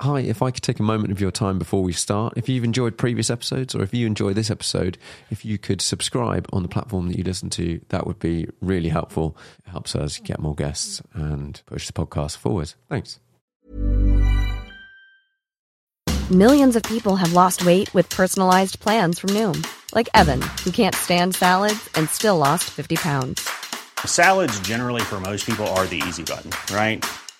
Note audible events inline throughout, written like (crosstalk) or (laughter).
Hi, if I could take a moment of your time before we start, if you've enjoyed previous episodes or if you enjoy this episode, if you could subscribe on the platform that you listen to, that would be really helpful. It helps us get more guests and push the podcast forward. Thanks. Millions of people have lost weight with personalized plans from Noom, like Evan, who can't stand salads and still lost 50 pounds. Salads, generally, for most people, are the easy button, right?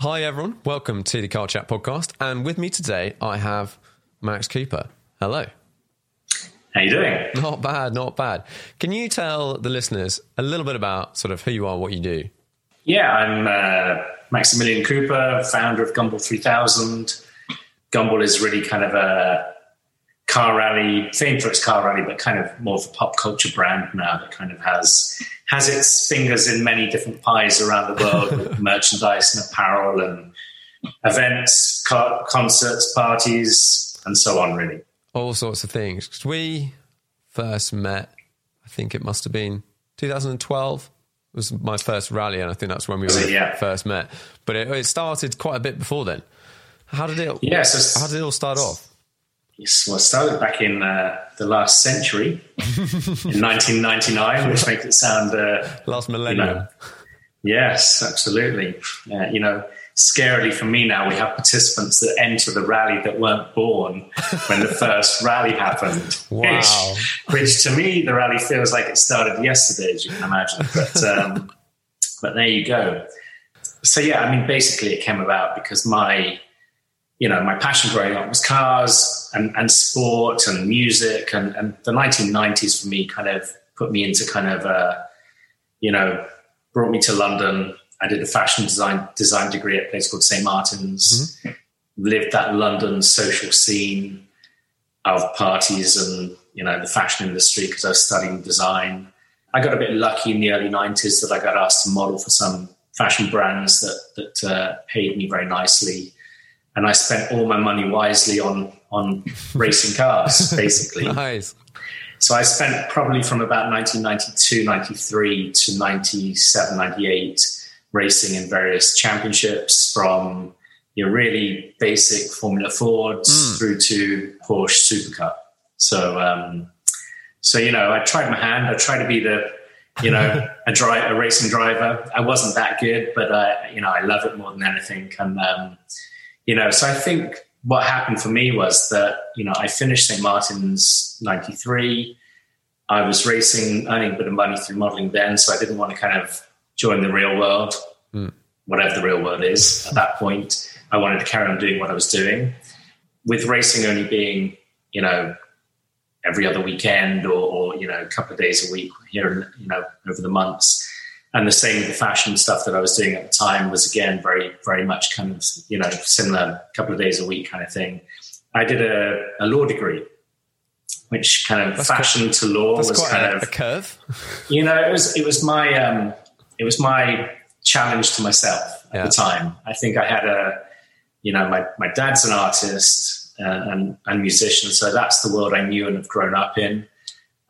Hi, everyone. Welcome to the Car Chat podcast. And with me today, I have Max Cooper. Hello. How you doing? Not bad, not bad. Can you tell the listeners a little bit about sort of who you are, what you do? Yeah, I'm uh, Maximilian Cooper, founder of Gumball 3000. Gumball is really kind of a car rally, famed for its car rally, but kind of more of a pop culture brand now that kind of has has its fingers in many different pies around the world with (laughs) merchandise and apparel and events, car- concerts, parties, and so on. Really, All sorts of things. we first met, I think it must have been 2012 was my first rally, and I think that's when we? Yeah. first met. But it, it started quite a bit before then. How did it? Yeah, so- how did it all start off? Yes, well, it started back in uh, the last century, in (laughs) 1999, which makes it sound uh, Last you millennium. know, Yes, absolutely. Uh, you know, scarily for me now, we have participants that enter the rally that weren't born when the first rally happened. (laughs) Wow. Which, which to me, the rally feels like it started yesterday, as you can imagine. But, um, (laughs) but there you go. So, yeah, I mean, basically, it came about because my, you know, my passion growing up was cars and, and sport and music. And, and the 1990s for me kind of put me into kind of, uh, you know, brought me to London. I did a fashion design design degree at a place called St Martin's. Lived that London social scene of parties and you know the fashion industry because I was studying design. I got a bit lucky in the early '90s that I got asked to model for some fashion brands that that uh, paid me very nicely, and I spent all my money wisely on on (laughs) racing cars, basically. Nice. So I spent probably from about 1992, 93 to 97, 98 racing in various championships from your really basic Formula Fords through to Porsche Supercar. So, um, so, you know, I tried my hand. I tried to be the, you know, (laughs) a, dri- a racing driver. I wasn't that good, but I, you know, I love it more than anything. And, um, you know, so I think what happened for me was that, you know, I finished St. Martin's 93. I was racing, earning a bit of money through modeling then. So I didn't want to kind of join the real world, hmm. whatever the real world is at that point. I wanted to carry on doing what I was doing with racing only being, you know, every other weekend or, or you know, a couple of days a week here, and you know, over the months. And the same with the fashion stuff that I was doing at the time was again very, very much kind of, you know, similar couple of days a week kind of thing. I did a, a law degree, which kind of That's fashion to law was quite kind a, of a curve. (laughs) you know, it was it was my um, it was my challenge to myself at Yeah. the time. I think I had a, you know, my my dad's an artist uh, and and musician, so that's the world I knew and have grown up in.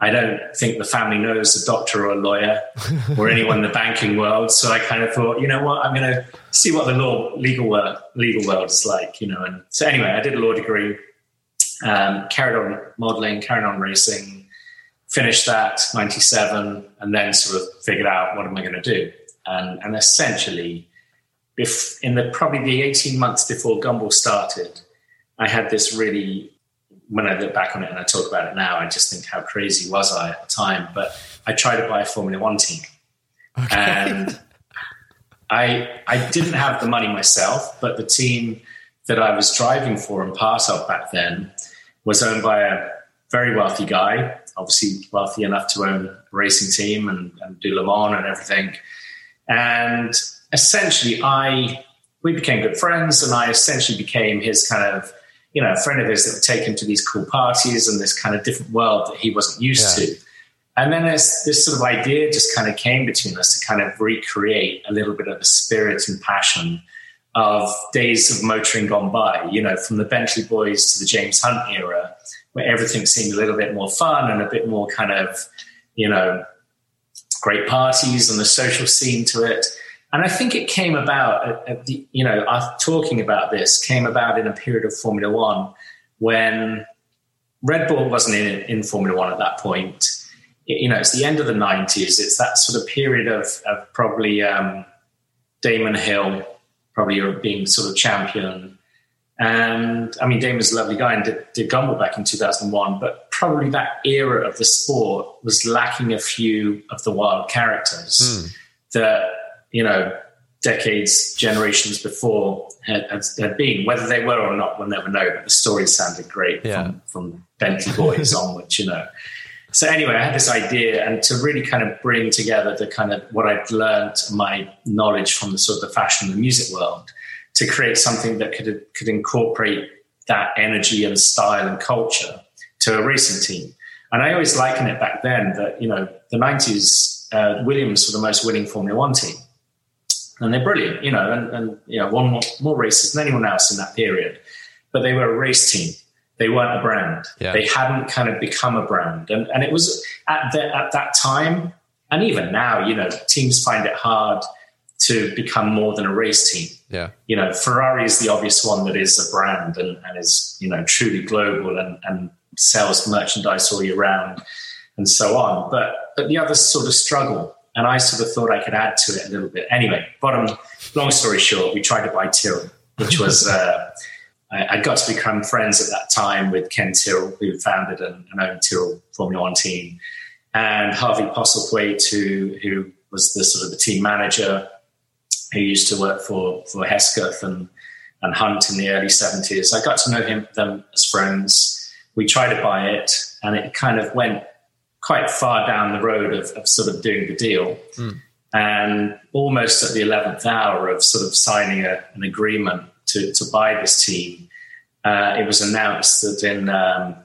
I don't think the family knows a doctor or a lawyer or (laughs) anyone in the banking world. So I kind of thought, you know what, I'm going to see what the law legal world legal world is like, you know. And so anyway, I did a law degree, um, carried on modeling, carried on racing, finished that 97, and then sort of figured out what am I going to do. And, and essentially, if in the probably the 18 months before Gumball started, I had this really when I look back on it and I talk about it now, I just think how crazy was I at the time. But I tried to buy a Formula One team, okay. and I I didn't have the money myself, but the team that I was driving for and part of back then was owned by a very wealthy guy, obviously wealthy enough to own a racing team and, and do Le Mans and everything. And essentially, I we became good friends, and I essentially became his kind of you know, a friend of his that would take him to these cool parties and this kind of different world that he wasn't used yeah. to. And then this, this sort of idea just kind of came between us to kind of recreate a little bit of the spirit and passion of days of motoring gone by, you know, from the Bentley Boys to the James Hunt era, where everything seemed a little bit more fun and a bit more kind of, you know, great parties and the social scene to it. And I think it came about, at, at the, you know, us talking about this came about in a period of Formula One when Red Bull wasn't in, in Formula One at that point. It, you know, it's the end of the 90s. It's that sort of period of, of probably um, Damon Hill, probably being sort of champion. And I mean, Damon's a lovely guy and did, did Gumball back in 2001, but probably that era of the sport was lacking a few of the wild characters mm. that you know, decades, generations before had, had, had, been, whether they were or not, we'll never know. But the stories sounded great yeah. from, from Bentley Boys (laughs) onwards, you know. So anyway, I had this idea, and to really kind of bring together the kind of what I'd learned, my knowledge from the sort of the fashion and the music world, to create something that could could incorporate that energy and style and culture to a racing team. And I always liken it back then that you know the '90s, uh, Williams were the most winning Formula One team and they're brilliant, you know, and, and you know, won more, more races than anyone else in that period. But they were a race team. They weren't a brand. Yeah. They hadn't kind of become a brand. And, and it was at, the, at that time, and even now, you know, teams find it hard to become more than a race team. Yeah. You know, Ferrari is the obvious one that is a brand and, and is, you know, truly global and, and sells merchandise all year round and so on. But, but the others sort of struggle and I sort of thought I could add to it a little bit. Anyway, bottom, long story short, we tried to buy Tyrrell, which (laughs) was, uh, I, got to become friends at that time with Ken Tyrrell, who founded and, and owned Tyrrell Formula One team, and Harvey Postlethwaite, who, who was the sort of the team manager, who used to work for, for Hesketh and, and Hunt in the early 70s. I got to know him, them as friends. We tried to buy it, and it kind of went quite far down the road of, of sort of doing the deal. Mm. And almost at the 11th hour of sort of signing a, an agreement to, to buy this team, uh, it was announced that in um,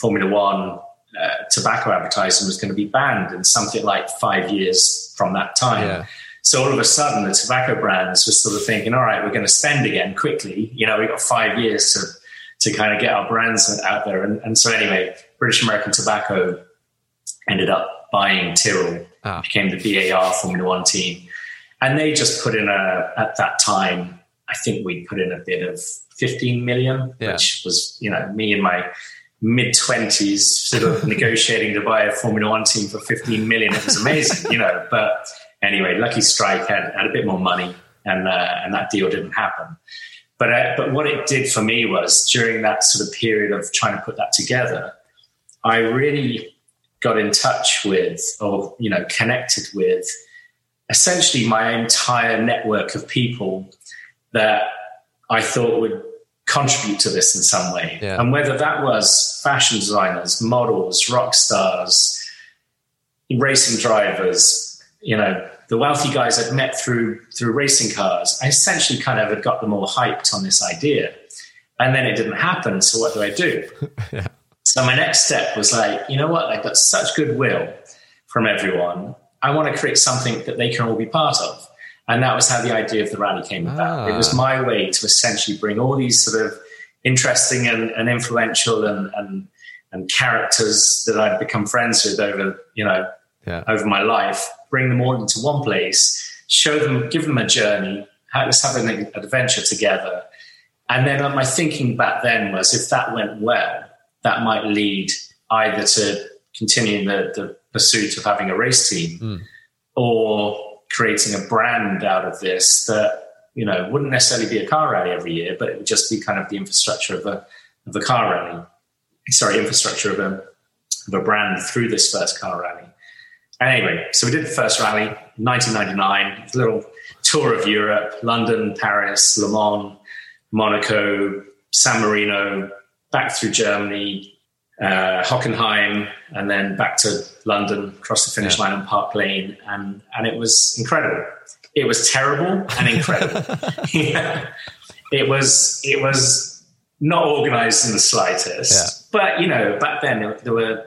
Formula One, uh, tobacco advertising was going to be banned in something like five years from that time. Yeah. So all of a sudden, the tobacco brands were sort of thinking, all right, we're going to spend again quickly. You know, we've got five years to to kind of get our brands out there. And, and so anyway, British American Tobacco ended up buying Tyrrell, ah. became the BAR Formula One team. And they just put in a, at that time, I think we put in a bid of 15 million, yeah. which was, you know, me in my mid 20s sort of (laughs) negotiating to buy a Formula One team for 15 million. It was amazing, you know. But anyway, Lucky Strike had, had a bit more money and, uh, and that deal didn't happen. But, uh, but what it did for me was during that sort of period of trying to put that together, I really got in touch with or you know connected with essentially my entire network of people that I thought would contribute to this in some way. Yeah. And whether that was fashion designers, models, rock stars, racing drivers, you know, the wealthy guys I'd met through through racing cars, I essentially kind of had got them all hyped on this idea. And then it didn't happen. So what do I do? (laughs) yeah. So my next step was like, you know what? I've got such goodwill from everyone. I want to create something that they can all be part of. And that was how the idea of the rally came about. Ah. It was ah. my way to essentially bring all these sort of interesting and, and influential and, and and characters that I'd become friends with over, you know, Yeah. over my life, bring them all into one place, show them, give them a journey, let's have an adventure together. And then uh, my thinking back then was if that went well, that might lead either to continuing the, the pursuit of having a race team hmm. or creating a brand out of this that, you know, wouldn't necessarily be a car rally every year, but it would just be kind of the infrastructure of a, of a car rally. Sorry, infrastructure of a, of a brand through this first car rally. Anyway, so we did the first rally, 1999, little tour of Europe, London, Paris, Le Mans, Monaco, San Marino, back through Germany, uh, Hockenheim, and then back to London, across the finish line on Park Lane, and and it was incredible. It was terrible and incredible. (laughs) (laughs) yeah. It was it was not organised in the slightest, but you know back then there, there were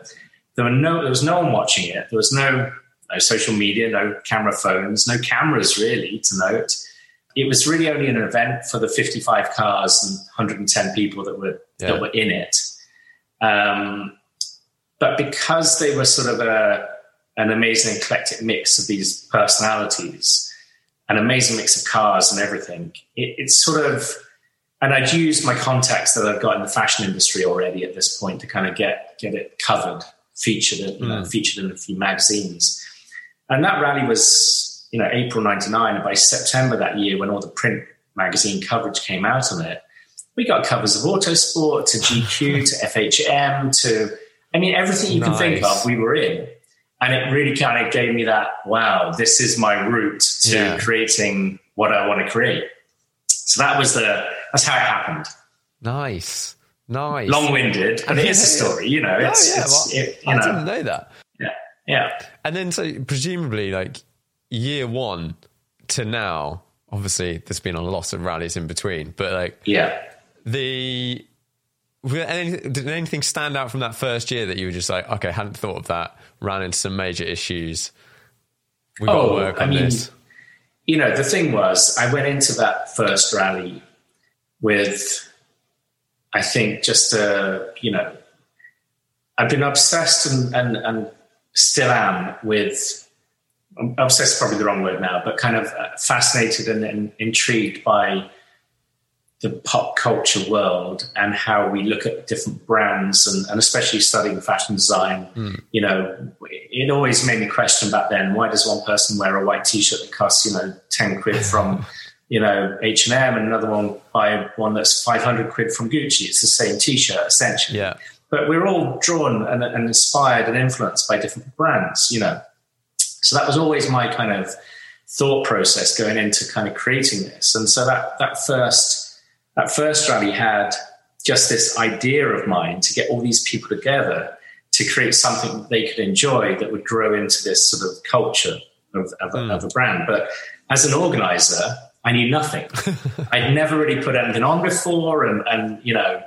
there were no there was no one watching it. There was no no social media, no camera phones, no cameras really to note. It was really only an event for the 55 cars and 110 people that were Yeah. that were in it. Um, but because they were sort of a an amazing eclectic mix of these personalities, an amazing mix of cars and everything, it, it's sort of and I'd used my contacts that I've got in the fashion industry already at this point to kind of get get it covered, featured, you know, featured in a few magazines. And that rally was, you know, April '99. And by September that year, when all the print magazine coverage came out on it, we got covers of Autosport to GQ to (laughs) FHM to, I mean, everything you can think of, we were in. And it really kind of gave me that, wow, this is my route to Yeah. creating what I want to create. So that was the, that's how it happened. Nice. Nice. Long winded, but it is a Yeah, yeah. story, you know, Oh, it's, yeah, it's well, it, you I know, didn't know that. yeah, yeah. And then, so presumably, like year one to now, obviously, there's been a lot of rallies in between, but like Yeah. the. Did anything stand out from that first year that you were just like, okay, hadn't thought of that, ran into some major issues? We've got to Oh, work I on mean, this. you know, the thing was, I went into that first rally with, I think, just a, you know, I've been obsessed and, and, and still am with, obsessed is probably the wrong word now, but kind of uh, fascinated and, and intrigued by the pop culture world and how we look at different brands and, and especially studying fashion design you know it always made me question back then why does one person wear a white t-shirt that costs you know 10 quid from (laughs) you know h&m and another one buy one that's 500 quid from gucci it's the same t-shirt essentially Yeah. but we're all drawn and, and inspired and influenced by different brands, you know. So that was always my kind of thought process going into kind of creating this. And so that that first that first rally had just this idea of mine to get all these people together to create something that they could enjoy that would grow into this sort of culture of, of, a, of a brand. But as an organizer, I knew nothing. (laughs) I'd never really put anything on before, and and you know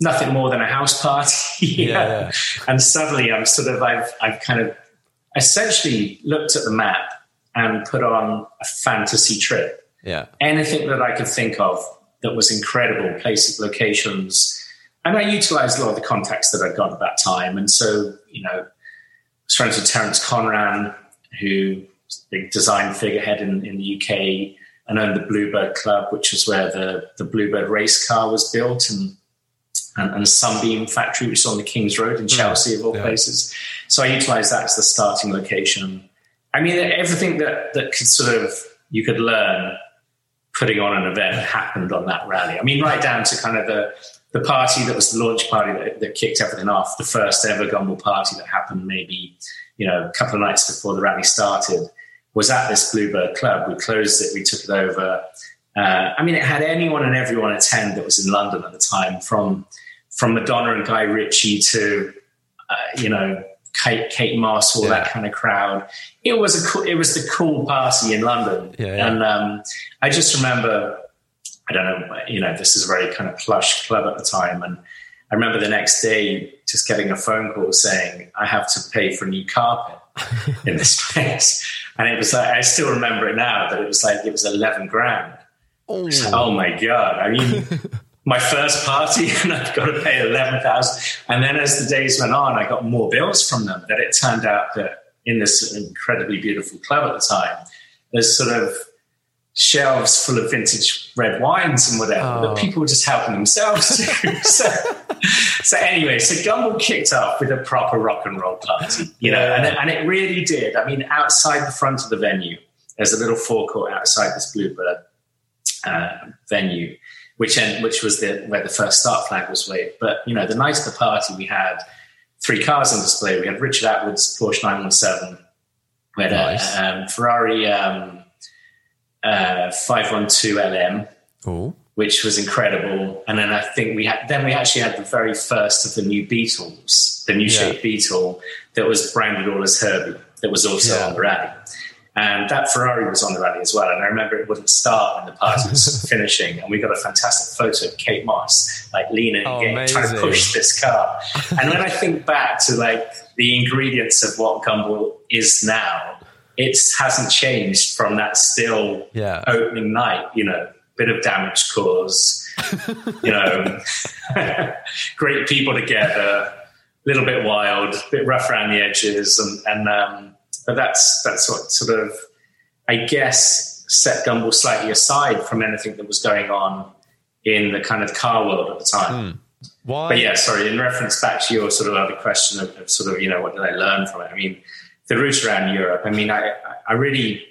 nothing more than a house party. (laughs) Yeah, yeah. And suddenly I'm sort of, I've, I've kind of essentially looked at the map and put on a fantasy trip. Yeah. Anything that I could think of that was incredible, places, locations. And I utilized a lot of the contacts that I'd got at that time. And so, you know, I was friends with Terence Conran, who was a big design figurehead in, in the UK and owned the Bluebird Club, which is where the, the Bluebird race car was built and and, and Sunbeam Factory, which is on the King's Road in hmm. Chelsea, of all Yeah. places. So I utilized that as the starting location. I mean, everything that, that could sort of, you could learn putting on an event happened on that rally. I mean, right down to kind of the, the party that was the launch party that, that kicked everything off, the first ever Gumball party that happened maybe, you know, a couple of nights before the rally started was at this Bluebird Club. We closed it, we took it over. Uh, I mean, it had anyone and everyone attend that was in London at the time, from from Madonna and Guy Ritchie to uh, you know Kate, Kate Moss, all that kind of crowd. It was a cool, it was the cool party in London, Yeah, yeah. and um, I just remember. I don't know, you know, this is a very kind of plush club at the time, and I remember the next day just getting a phone call saying I have to pay for a new carpet (laughs) in this place, and it was like I still remember it now that it was like it was eleven grand. Oh, Oh my god! I mean, (laughs) my first party (laughs) and I've got to pay 11,000. And then as the days went on, I got more bills from them that it turned out that in this incredibly beautiful club at the time, there's sort of shelves full of vintage red wines and whatever oh. that people were just helping themselves to. (laughs) (laughs) so, so anyway, so Gumball kicked off with a proper rock and roll party, you know, yeah. and, and it really did. I mean, outside the front of the venue, there's a little forecourt outside this Bluebird uh, venue, which end, which was the where the first start flag was waved. But you know, the night of the party, we had three cars on display. We had Richard Attwood's Porsche 917. We had nice. a um, Ferrari um, uh, 512 LM, Ooh. which was incredible. And then I think we had, then we actually had the very first of the new Beetles, the new yeah. shape Beetle that was branded all as Herbie, that was also yeah. on the rally. And that Ferrari was on the rally as well. And I remember it wouldn't start when the party was (laughs) finishing. And we got a fantastic photo of Kate Moss, like leaning oh, again, trying to push this car. and when I think back to like the ingredients of what Gumball is now, it hasn't changed from that still yeah. opening night, you know, bit of damage caused, you know, (laughs) great people together, a little bit wild, a bit rough around the edges. And, and um, but that's, that's what sort of, I guess, set Gumball slightly aside from anything that was going on in the kind of car world at the time. Mm. Why? But yeah, sorry, in reference back to your sort of other question of, of sort of, you know, what did I learn from it? I mean, the route around Europe. I mean, I, I really,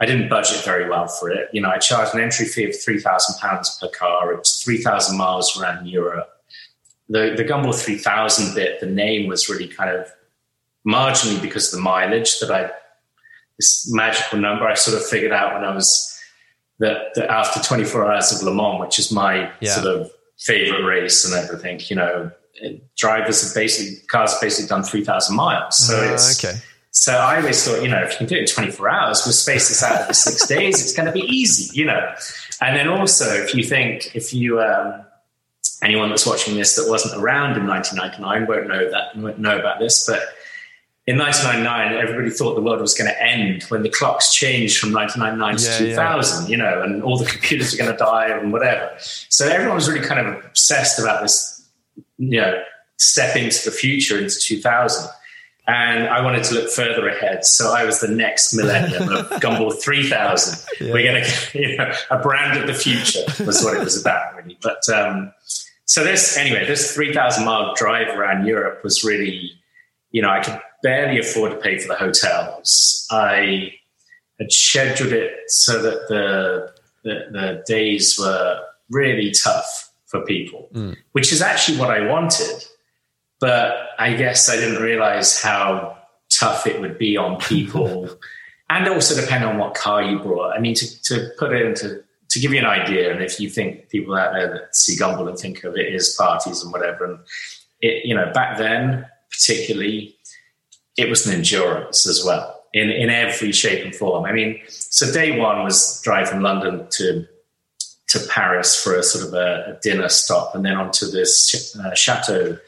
I didn't budget very well for it. You know, I charged an entry fee of three thousand pounds per car. It was three thousand miles around Europe. The the Gumball three thousand bit, the name was really kind of marginally because of the mileage that I this magical number I sort of figured out when I was that, that after 24 hours of Le Mans, which is my yeah. sort of favorite race and everything, you know, drivers have basically cars have basically done 3,000 miles. So uh, it's okay so I always thought, you know, if you can do it in 24 hours, we'll space this out over six (laughs) days. It's going to be easy, you know. And then also, if you think, if you, um, anyone that's watching this that wasn't around in 1999 won't know that, won't know about this, but in 1999, everybody thought the world was going to end when the clocks changed from 1999 to yeah, 2000, yeah. you know, and all the computers are going to die and whatever. So everyone was really kind of obsessed about this, you know, step into the future into 2000 and I wanted to look further ahead. So I was the next millennium of (laughs) Gumball 3000. Yeah. We're going to, you know, a brand of the future was what it was about, really. But um, so this, anyway, this 3,000 mile drive around Europe was really, you know, I could barely afford to pay for the hotels. I had scheduled it so that the, the, the days were really tough for people, mm. which is actually what I wanted but I guess I didn't realize how tough it would be on people. (laughs) and also depend on what car you brought. I mean, to, to put it into, to give you an idea, and if you think people out there that see Gumball and think of it as parties and whatever, and it, you know, back then, particularly, it was an endurance as well in, in every shape and form. I mean, so day one was drive from London to to Paris for a sort of a, a dinner stop, and then onto this uh, chateau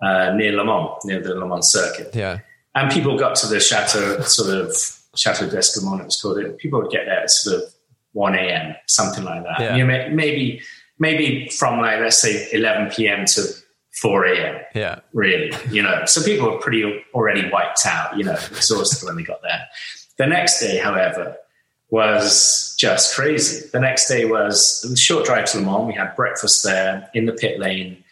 uh, near Le Mans, near the Le Mans circuit. Yeah. And people got to the chateau, sort of Chateau d'Escamont, it was called. It. People would get there at sort of 1 a.m., something like that. Yeah. You know, maybe, maybe from like, let's say 11 p.m. to 4 a.m. Yeah. Really, you know. So people were pretty already wiped out, you know, exhausted when they got there. The next day, however, was just crazy. The next day was a short drive to Le Mans. We had breakfast there in the pit lane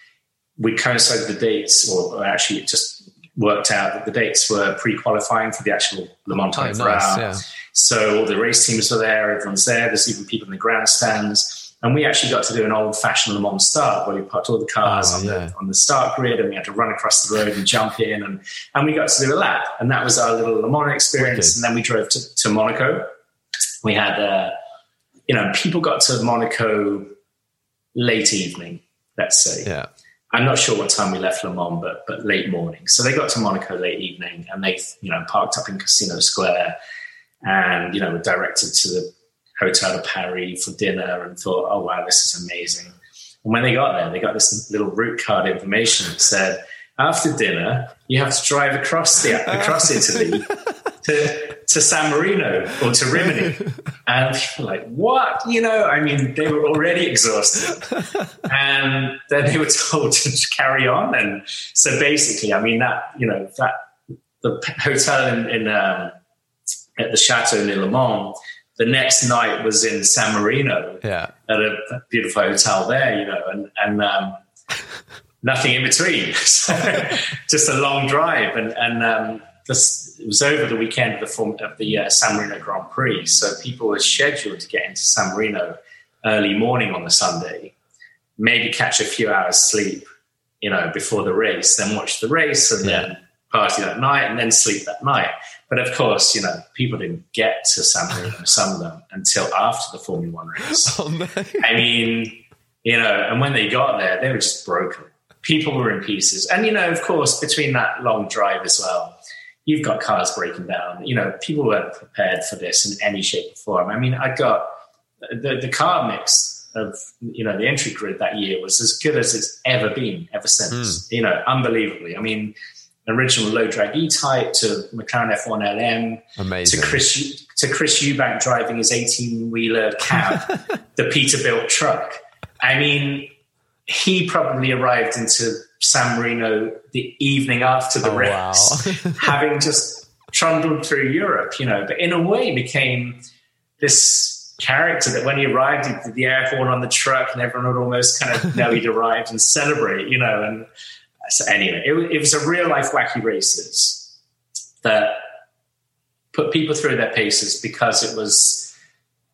we coincided the dates, or actually it just worked out that the dates were pre-qualifying for the actual Le Mans oh, time oh, nice, yeah. So all the race teams were there, everyone's there. There's even people in the grandstands, and we actually got to do an old-fashioned Le Mans start where we parked all the cars oh, on, yeah. the, on the start grid, and we had to run across the road and jump in, and and we got to do a lap, and that was our little Le Mans experience. And then we drove to, to Monaco. We had, uh, you know, people got to Monaco late evening, let's say. Yeah. I'm not sure what time we left Le Mans, but but late morning. So they got to Monaco late evening, and they you know parked up in Casino Square, and you know were directed to the Hotel de Paris for dinner, and thought, oh wow, this is amazing. And when they got there, they got this little route card information that said, after dinner, you have to drive across the (laughs) across Italy to, to San Marino or to Rimini. (laughs) And like, what? You know, I mean, they were already exhausted. (laughs) And then they were told to carry on. And so basically, I mean, that, you know, that the hotel in, in um, at the Chateau near Le Mans, the next night was in San Marino Yeah. at a beautiful hotel there, you know, and, and um, (laughs) nothing in between. (laughs) So just a long drive. And, and um, this, it was over the weekend of the, form, of the uh, San Marino Grand Prix. So people were scheduled to get into San Marino early morning on the Sunday, maybe catch a few hours sleep, you know, before the race, then watch the race and then party that night and then sleep that night. But of course, you know, people didn't get to San Marino, (laughs) some of them, until after the Formula One race. Oh, no. I mean, you know, and when they got there, they were just broken. People were in pieces. And, you know, of course, between that long drive as well, you've got cars breaking down. You know, people weren't prepared for this in any shape or form. I mean, I got the, the car mix of, you know, the entry grid that year was as good as it's ever been ever since, hmm. you know, unbelievably. I mean, original low drag E type to McLaren F1 LM Amazing. to Chris to Chris Eubank driving his 18 wheeler cab, (laughs) the Peterbilt truck. I mean, he probably arrived into San Marino the evening after the Oh, race, wow. (laughs) having just trundled through Europe, you know, but in a way became this character that when he arrived, he did the air horn on the truck and everyone would almost kind of know he'd arrived and celebrate, you know. And so anyway, it, it was a real life wacky races that put people through their paces because it was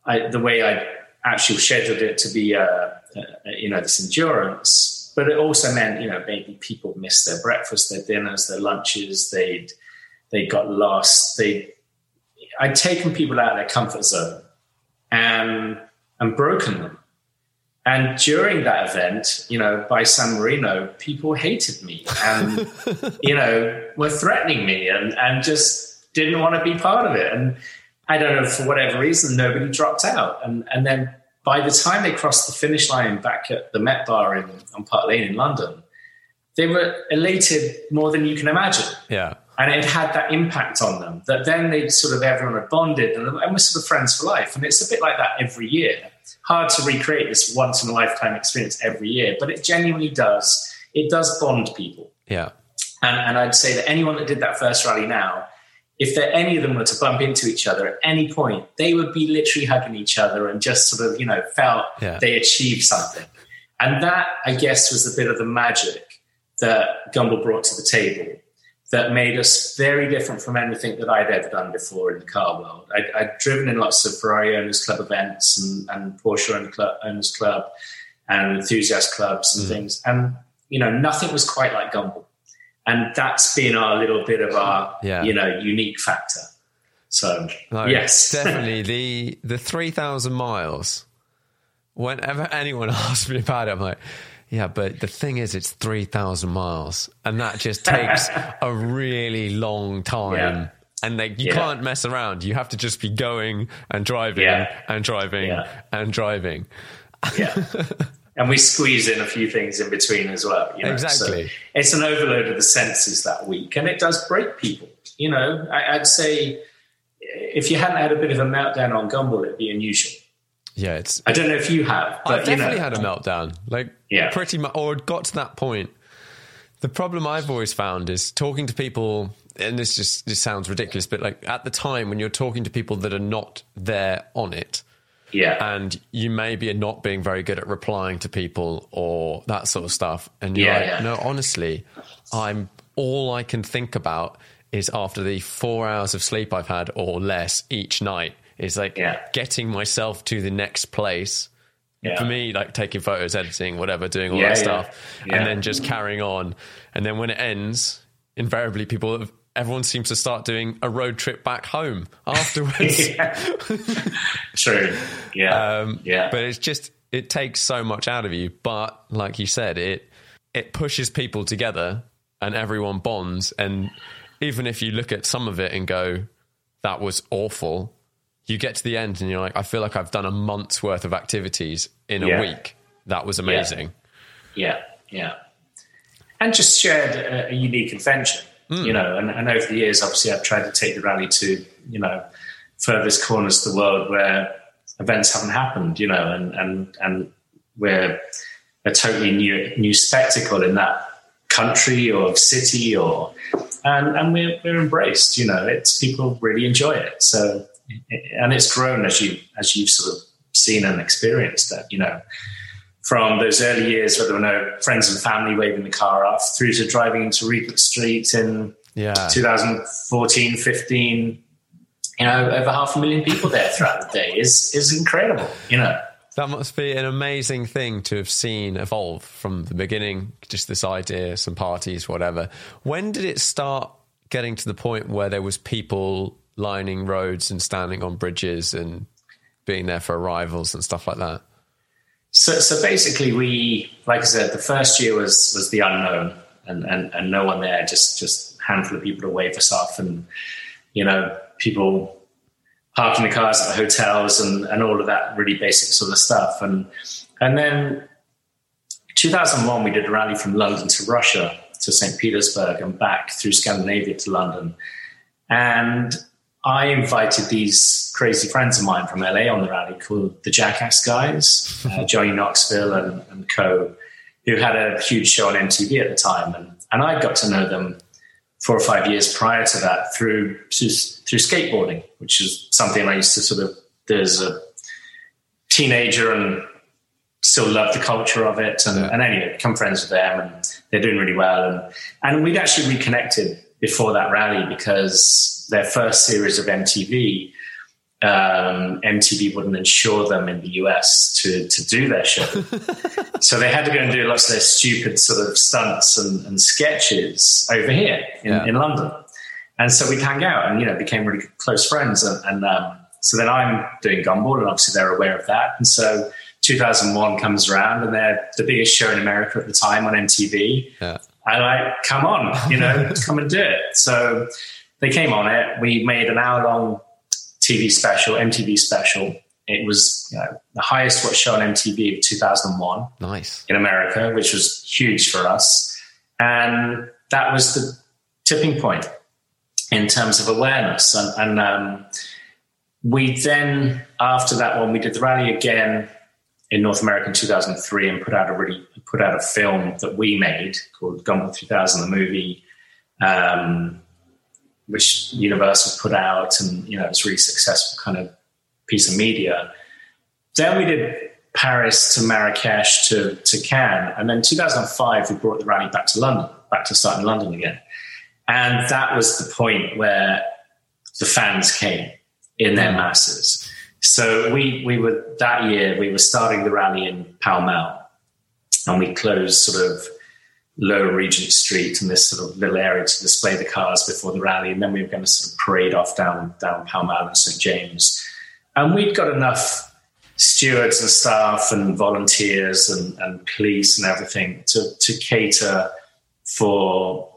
I, the way I actually scheduled it to be, uh, uh, you know, this endurance. But it also meant, you know, maybe people missed their breakfast, their dinners, their lunches. They'd they got lost. They I'd taken people out of their comfort zone and and broken them. And during that event, you know, by San Marino, people hated me and, (laughs) you know, were threatening me and, and just didn't want to be part of it. And I don't know, for whatever reason, nobody dropped out. And, and then by the time they crossed the finish line back at the Met Bar in, on Park Lane in London, they were elated more than you can imagine Yeah. and it had that impact on them that then they sort of everyone had bonded and, and was sort of friends for life and it's a bit like that every year hard to recreate this once in a lifetime experience every year but it genuinely does it does bond people Yeah. and, and i'd say that anyone that did that first rally now if there, any of them were to bump into each other at any point they would be literally hugging each other and just sort of you know felt Yeah. they achieved something and that i guess was a bit of the magic that Gumball brought to the table that made us very different from anything that I'd ever done before in the car world. I'd, I'd driven in lots of Ferrari Owners Club events and, and Porsche Owners Club, Owners Club and enthusiast clubs and mm. things. And, you know, nothing was quite like Gumball. And that's been our little bit of our, Yeah. you know, unique factor. So, No, yes. (laughs) definitely the the three thousand miles. Whenever anyone (laughs) asks me about it, I'm like, yeah, but the thing is, it's three thousand miles, and that just takes (laughs) a really long time. Yeah. And like you Yeah. can't mess around. You have to just be going and driving Yeah. and driving and driving. yeah. (laughs) And we squeeze in a few things in between as well. You know? Exactly. So it's an overload of the senses that week, and it does break people. You know, I, I'd say if you hadn't had a bit of a meltdown on Gumball, it'd be unusual. Yeah, it's I don't know if you have, but I've definitely you know, had a meltdown. Like, Yeah. pretty much, or got to that point. The problem I've always found is talking to people, and this just this sounds ridiculous, but like at the time when you're talking to people that are not there on it, yeah, and you maybe are not being very good at replying to people or that sort of stuff, and you're Yeah, like, yeah. no, honestly, I'm all I can think about is after the four hours of sleep I've had or less each night is like Yeah. getting myself to the next place yeah. for me, like taking photos, editing, whatever, doing all Yeah, that stuff, and then just carrying on. And then when it ends, invariably people, everyone seems to start doing a road trip back home (laughs) afterwards. (laughs) True. Yeah. um, yeah. But it's just it takes so much out of you. But like you said, it it pushes people together and everyone bonds. And even if you look at some of it and go, "That was awful," you get to the end and you're like, "I feel like I've done a month's worth of activities in a Yeah. week. That was amazing." Yeah, yeah. And just shared a, a unique adventure. Hmm. you know, and, and over the years, obviously, I've tried to take the rally to, you know, furthest corners of the world where events haven't happened, you know, and, and, and we're a totally new, new spectacle in that country or city or, and, and we're, we're embraced, you know, it's people really enjoy it. So, and it's grown as you, as you've sort of seen and experienced that, you know, from those early years where there were no friends and family waving the car off through to driving into Regent Street in Yeah. 2014, 15, you know, over half a million people there throughout the day is, is incredible, you know. That must be an amazing thing to have seen evolve from the beginning, just this idea, some parties, whatever. When did it start getting to the point where there was people lining roads and standing on bridges and being there for arrivals and stuff like that? So, so basically, we, like I said, the first year was was the unknown, and and, and no one there, just just handful of people to wave us off, and you know, people parking the cars at the hotels and and all of that really basic sort of stuff, and and then 2001 we did a rally from London to Russia to St. Petersburg and back through Scandinavia to London, and I invited these crazy friends of mine from LA on the rally called the Jackass Guys, uh, (laughs) Johnny Knoxville and, and co, who had a huge show on MTV at the time. And, and I got to know them four or five years prior to that through, through skateboarding, which is something I used to sort of, there's a teenager and still love the culture of it. And, and anyway, become friends with them and they're doing really well. And, and we'd actually reconnected before that rally because their first series of MTV, um, MTV wouldn't insure them in the US to, to do their show. (laughs) so they had to go and do lots of their stupid sort of stunts and, and sketches over here in, Yeah. in London. And so we'd hang out and, you know, became really close friends. And, and um, so then I'm doing Gumball and obviously they're aware of that. And so 2001 comes around and they're the biggest show in America at the time on MTV. Yeah. I like, come on, you know, (laughs) come and do it. So they came on it. We made an hour long TV special, MTV special. It was you know, the highest watched show on MTV of 2001 Nice. in America, which was huge for us. And that was the tipping point in terms of awareness. And, and um, we then, after that one, we did the rally again in North America in 2003 and put out a really put out a film that we made called Gumball 3000, the movie, um, which Universal put out, and you know it was a really successful kind of piece of media. Then we did Paris to Marrakesh to to Cannes, and then 2005 we brought the rally back to London, back to start in London again, and that was the point where the fans came in their masses. So we we were that year we were starting the rally in Pall Mall, and we closed sort of Lower Regent Street and this sort of little area to display the cars before the rally, and then we were going to sort of parade off down down Pall Mall and St James, and we'd got enough stewards and staff and volunteers and, and police and everything to to cater for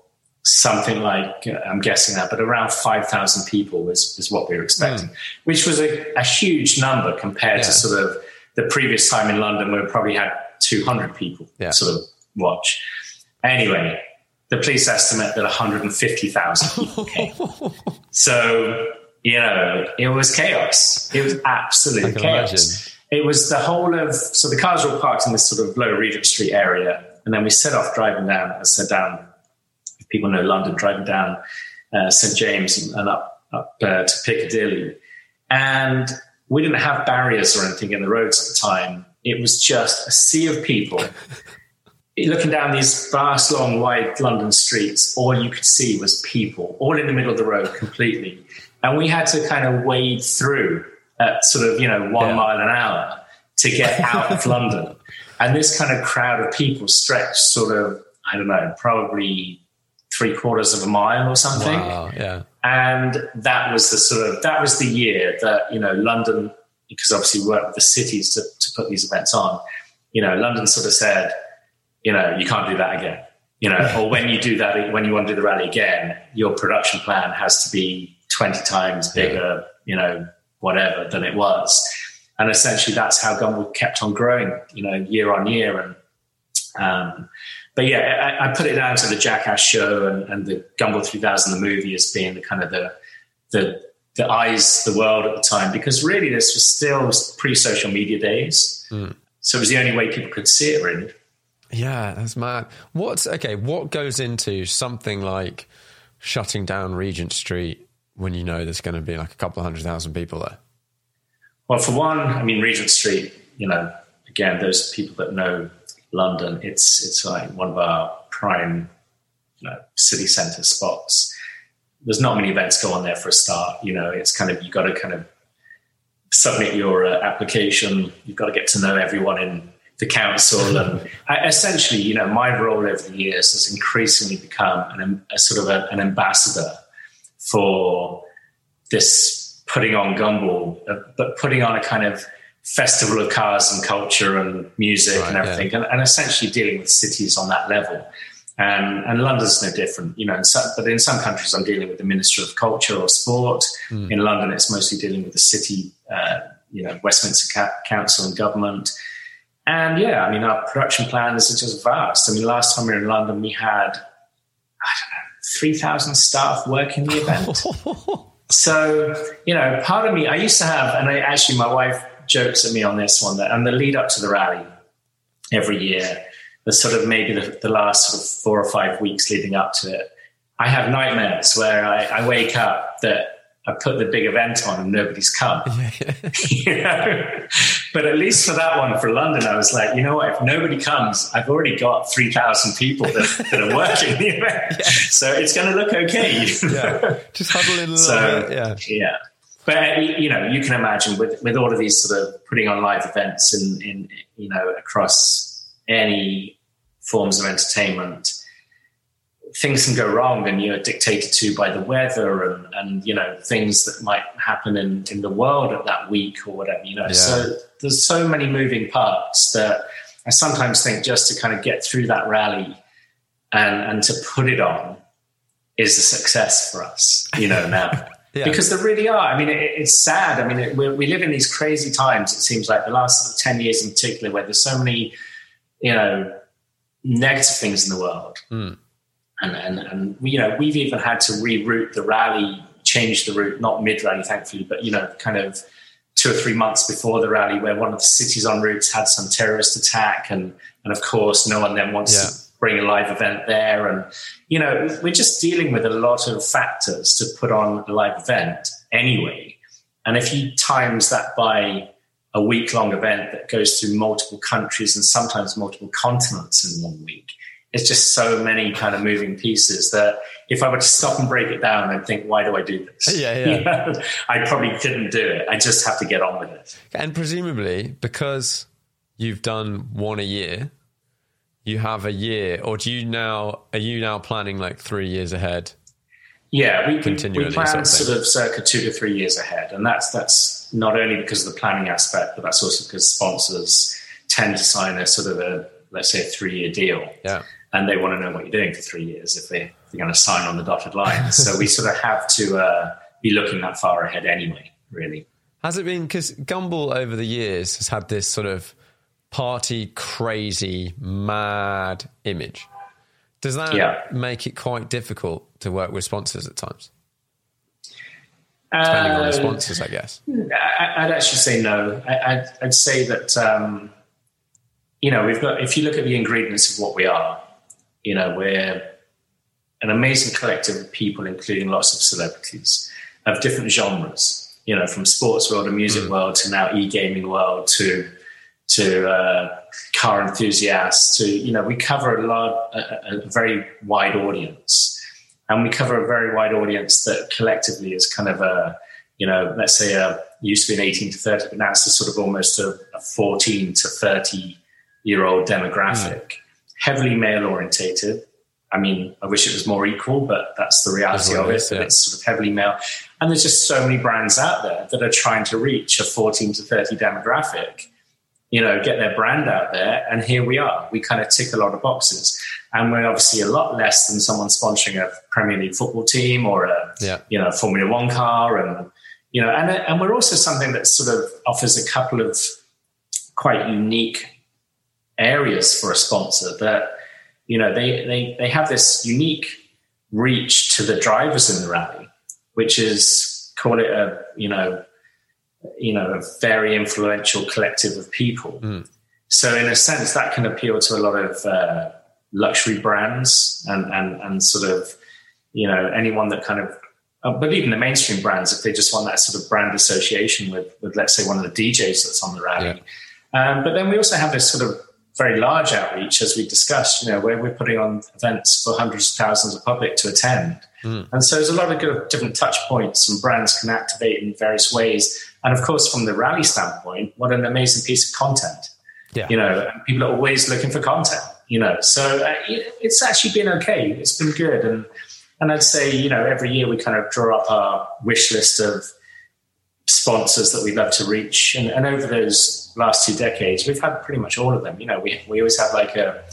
something like uh, I'm guessing that, but around five thousand people was is what we were expecting, which was a, a huge number compared Yeah. to sort of the previous time in London where we probably had two hundred people Yeah. sort of watch. Anyway, the police estimate that 150,000 people (laughs) came. so, you know, it was chaos. It was absolute chaos. imagine. It was the whole of, so the cars were all parked in this sort of lower Regent Street area. And then we set off driving down, I said down, people know London, driving down uh, St. James and, and up, up uh, to Piccadilly. And we didn't have barriers or anything in the roads at the time. It was just a sea of people (laughs) looking down these vast, long, wide London streets, all you could see was people, all in the middle of the road completely. And we had to kind of wade through at sort of, you know, one Yeah. mile an hour to get (laughs) out of London. And this kind of crowd of people stretched sort of, I don't know, probably three quarters of a mile or something Wow. Yeah. and that was the sort of that was the year that you know London, because obviously we work with the cities to, to put these events on. You know, London sort of said, you know, you can't do that again. You know, or when you do that, when you want to do the rally again, your production plan has to be twenty times bigger. You know, whatever than it was, and essentially that's how Gumball kept on growing. You know, year on year, and Um, but yeah, I, I, put it down to the Jackass show and, and the Gumball 3000, the movie, as being the kind of the the the eyes the world at the time because really this was still pre-social media days, mm. so it was the only way people could see it. Really. Yeah, that's mad. What's okay? What goes into something like shutting down Regent Street when you know there's going to be like a couple of hundred thousand people there? Well, for one, I mean Regent Street. You know, again, those people that know London, it's it's like one of our prime, you know, city centre spots. There's not many events go on there for a start. You know, it's kind of you got to kind of submit your uh, application. You've got to get to know everyone in the council, (laughs) and I, essentially, you know, my role over the years has increasingly become an, a sort of a, an ambassador for this putting on Gumball, uh, but putting on a kind of festival of cars and culture and music right, and everything, yeah. and, and, essentially dealing with cities on that level. Um, and London's no different, you know. In some, but in some countries, I'm dealing with the Minister of Culture or Sport. Mm. In London, it's mostly dealing with the city, uh, you know, Westminster Ca- Council and government. And yeah, I mean, our production plans are just vast. I mean, last time we were in London, we had, I don't know, 3,000 staff working the event. (laughs) so, you know, part of me, I used to have, and I actually, my wife jokes at me on this one that, and the lead up to the rally every year, the sort of maybe the, the last sort of four or five weeks leading up to it, I have nightmares where I, I wake up that I put the big event on and nobody's come. (laughs) (laughs) you know? But at least for that one for London, I was like, you know what? If nobody comes, I've already got 3,000 people that, that are working (laughs) the event. Yeah. So it's going to look okay. yeah. Just huddle in a little so, bit. Yeah. Yeah. But, you know, you can imagine with, with all of these sort of putting on live events in, in you know, across any forms of entertainment, things can go wrong and you're dictated to by the weather and, and you know things that might happen in, in the world at that week or whatever you know yeah. so there's so many moving parts that i sometimes think just to kind of get through that rally and and to put it on is a success for us you know now (laughs) yeah. because there really are i mean it, it's sad i mean it, we live in these crazy times it seems like the last 10 years in particular where there's so many you know negative things in the world mm and, and, and you know, we've even had to reroute the rally, change the route, not mid rally, thankfully, but, you know, kind of two or three months before the rally where one of the cities en route had some terrorist attack. And, and of course, no one then wants yeah. to bring a live event there. And, you know, we're just dealing with a lot of factors to put on a live event anyway. And if you times that by a week long event that goes through multiple countries and sometimes multiple continents in one week, it's just so many kind of moving pieces that if I were to stop and break it down, I'd think, why do I do this? Yeah, (laughs) yeah. I probably couldn't do it. I just have to get on with it. And presumably, because you've done one a year, you have a year, or do you now are you now planning like three years ahead? Yeah, we, we, we plan sort of, sort of circa two to three years ahead, and that's that's not only because of the planning aspect, but that's also because sponsors tend to sign a sort of a let's say a three year deal. Yeah and they want to know what you're doing for three years if, they, are going to sign on the dotted line. so we sort of have to uh, be looking that far ahead anyway, really. Has it been because Gumball over the years has had this sort of party crazy mad image? Does that yeah. make it quite difficult to work with sponsors at times? Depending uh, on the uh, sponsors, I guess. I, would actually say no. I, would say that um, you know we've got. If you look at the ingredients of what we are, you know, we're an amazing collective of people, including lots of celebrities of different genres, you know, from sports world and music mm. world to now e-gaming world to to uh, car enthusiasts to you know we cover a lot a, a, very wide audience and we cover a very wide audience that collectively is kind of a you know let's say a used to be an 18 to 30 but now it's a sort of almost a, a 14 to 30 year old demographic mm heavily male orientated. I mean, I wish it was more equal, but that's the reality of it. Is, yeah. It's sort of heavily male. And there's just so many brands out there that are trying to reach a 14 to 30 demographic, you know, get their brand out there. And here we are. We kind of tick a lot of boxes. And we're obviously a lot less than someone sponsoring a Premier League football team or a, yeah. you know, Formula One car. And, you know, and, and we're also something that sort of offers a couple of quite unique areas for a sponsor that you know they they they have this unique reach to the drivers in the rally, which is call it a you know you know a very influential collective of people. Mm. So in a sense, that can appeal to a lot of uh, luxury brands and and and sort of you know anyone that kind of uh, but even the mainstream brands, if they just want that sort of brand association with, with let's say, one of the DJs that's on the rally. Yeah. Um, but then we also have this sort of very large outreach, as we discussed, you know, where we're putting on events for hundreds of thousands of public to attend. Mm. And so there's a lot of good different touch points and brands can activate in various ways. And of course, from the rally standpoint, what an amazing piece of content. Yeah. You know, people are always looking for content, you know, so uh, it's actually been okay. It's been good. And, and I'd say, you know, every year we kind of draw up our wish list of sponsors that we'd love to reach. And, and over those last two decades, we've had pretty much all of them. You know, we, we always have like a,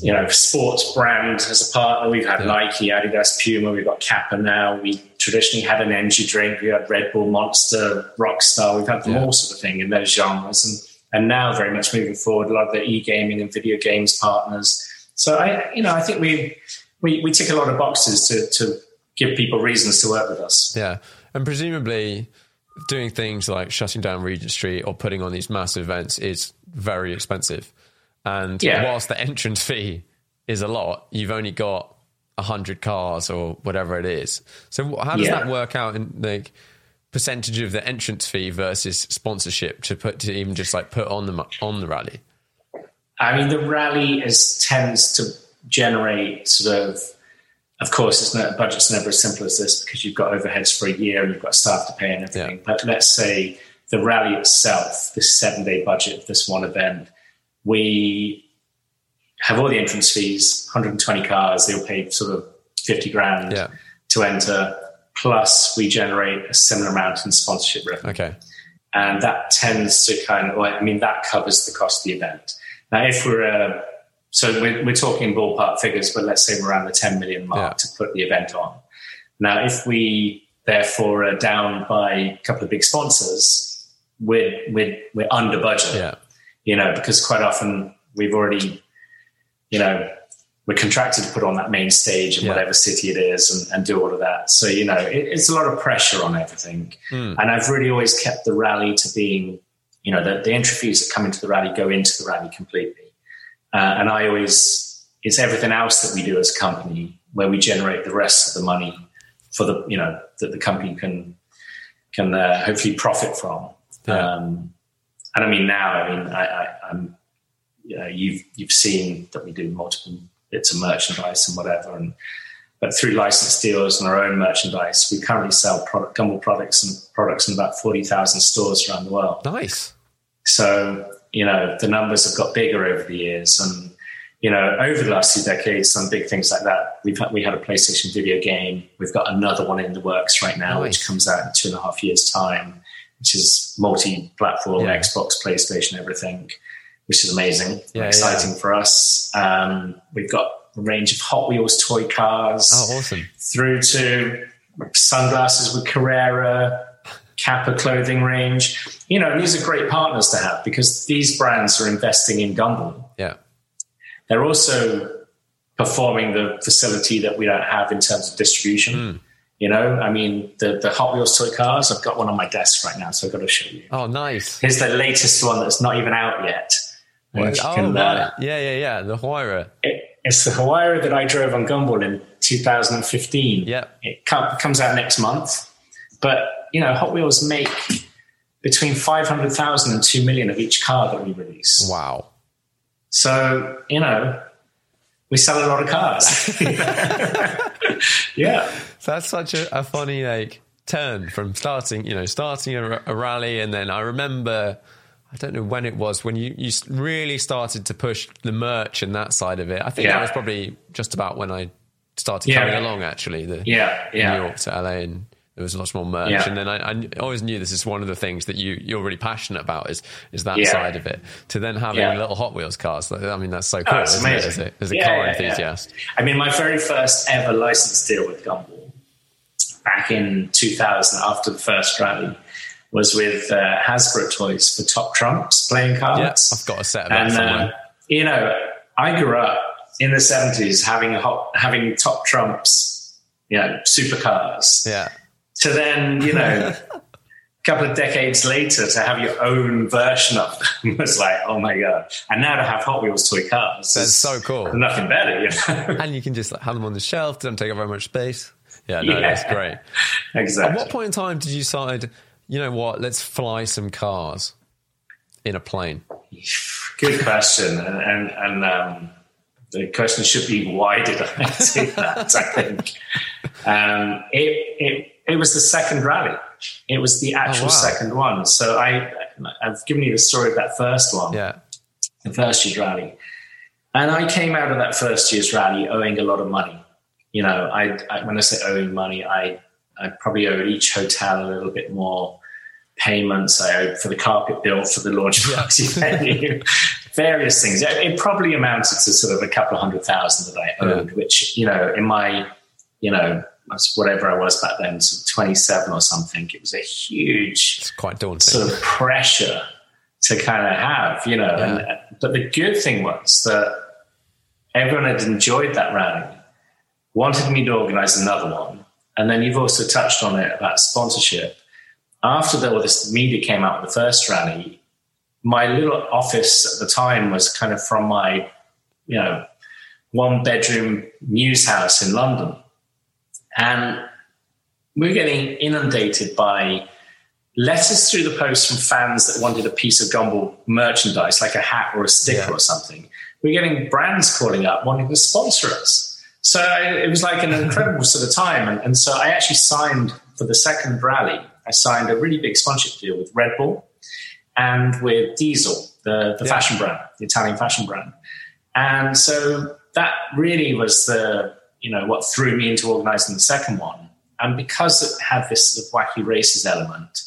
you know, sports brand as a partner. We've had yeah. Nike, Adidas, Puma. We've got Kappa now. We traditionally had an energy drink. We had Red Bull, Monster, Rockstar. We've had them yeah. all sort of thing in those genres. And, and now very much moving forward, a lot of the e-gaming and video games partners. So I, you know, I think we, we, we tick a lot of boxes to, to give people reasons to work with us. Yeah. And presumably doing things like shutting down Regent Street or putting on these massive events is very expensive. And yeah. whilst the entrance fee is a lot, you've only got a hundred cars or whatever it is. So how does yeah. that work out in like percentage of the entrance fee versus sponsorship to put to even just like put on the on the rally? I mean, the rally is tends to generate sort of, of course, it's not, budget's never as simple as this because you've got overheads for a year and you've got staff to pay and everything. Yeah. But let's say the rally itself, this seven day budget of this one event, we have all the entrance fees, 120 cars, they'll pay sort of 50 grand yeah. to enter. Plus, we generate a similar amount in sponsorship revenue. Okay. And that tends to kind of, I mean, that covers the cost of the event. Now, if we're a so we're, we're talking ballpark figures, but let's say we're around the 10 million mark yeah. to put the event on. Now, if we therefore are down by a couple of big sponsors, we're, we're, we're under budget, yeah. you know, because quite often we've already, you know, we're contracted to put on that main stage in yeah. whatever city it is and, and, do all of that. So, you know, it, it's a lot of pressure on everything. Mm. And I've really always kept the rally to being, you know, the, the entry fees that come into the rally go into the rally completely. Uh, and I always, it's everything else that we do as a company where we generate the rest of the money for the, you know, that the company can, can uh, hopefully profit from. Yeah. Um, and I mean, now, I mean, I, I, I'm, you know, you've, you've seen that we do multiple bits of merchandise and whatever. And, but through license deals and our own merchandise, we currently sell product, Gumball products and products in about 40,000 stores around the world. Nice. So you know, the numbers have got bigger over the years. And, you know, over the last two decades, some big things like that. We've had, we had a PlayStation video game. We've got another one in the works right now, nice. which comes out in two and a half years' time, which is multi-platform, yeah. Xbox, PlayStation, everything, which is amazing, yeah, exciting yeah. for us. Um, we've got a range of Hot Wheels toy cars. Oh, awesome! Through to sunglasses with Carrera, Kappa clothing range. You know, these are great partners to have because these brands are investing in Gumball. Yeah. They're also performing the facility that we don't have in terms of distribution. Mm. You know, I mean, the, the Hot Wheels toy cars, I've got one on my desk right now, so I've got to show you. Oh, nice. Here's the latest one that's not even out yet. Oh, can, uh, yeah, yeah, yeah. The Huayra. It, it's the Huayra that I drove on Gumball in 2015. Yeah. It comes out next month. But you know, Hot Wheels make between 500,000 and 2 million of each car that we release. Wow. So, you know, we sell a lot of cars. (laughs) (laughs) yeah. That's such a, a, funny like turn from starting, you know, starting a, a, rally. And then I remember, I don't know when it was, when you, you really started to push the merch and that side of it. I think yeah. that was probably just about when I started yeah. coming along, actually. The yeah, yeah. New York to LA and there was lots more merch, yeah. and then I, I, always knew this is one of the things that you you're really passionate about is is that yeah. side of it. To then having yeah. little Hot Wheels cars, I mean that's so oh, cool, oh, isn't it? As a, as a car enthusiast, I mean, my very first ever license deal with Gumball back in 2000, after the first rally, was with uh, Hasbro toys for Top Trumps playing cards. Yeah, I've got a set of that and uh, somewhere. you know, I grew up in the seventies having a hot, having Top Trumps, you know, supercars. Yeah. To then, you know, a (laughs) couple of decades later, to have your own version of them (laughs) was like, oh my god! And now to have Hot Wheels toy cars, That's is so cool. Nothing better, you know. (laughs) And you can just like, have them on the shelf, don't take up very much space. Yeah, no, Yeah. that's great. exactly. At what point in time did you decide, you know what, let's fly some cars in a plane? Good question, and and, and um, the question should be why did I (laughs) do that? I think um, it it it was the second rally. It was the actual wow. second one. So I I've given you the story of that first one, Yeah. the first year's rally, and I came out of that first year's rally owing a lot of money. You know, I, I when I say owing money, I I probably owed each hotel a little bit more payments. I owed for the carpet bill for the launch party venue, (laughs) various things. It, probably amounted to sort of a couple of hundred thousand that I owed, which you know, in my you know whatever I was back then, sort of twenty seven or something, it was a huge It's quite daunting. sort of pressure to kind of have, you know. And, but the good thing was that everyone had enjoyed that rally, wanted me to organize another one. And then you've also touched on it about sponsorship. After the, all this media came out with the first rally, my little office at the time was kind of from my, you know, one bedroom mews house in London. And we were getting inundated by letters through the post from fans that wanted a piece of Gumball merchandise, like a hat or a sticker Yeah. or something. We were getting brands calling up wanting to sponsor us. So it was like an incredible sort of time. And, and so I actually signed for the second rally, I signed a really big sponsorship deal with Red Bull and with Diesel, the, the Yeah. fashion brand, the Italian fashion brand. And so that really was the, you know, what threw me into organizing the second one. And because it had this sort of wacky races element,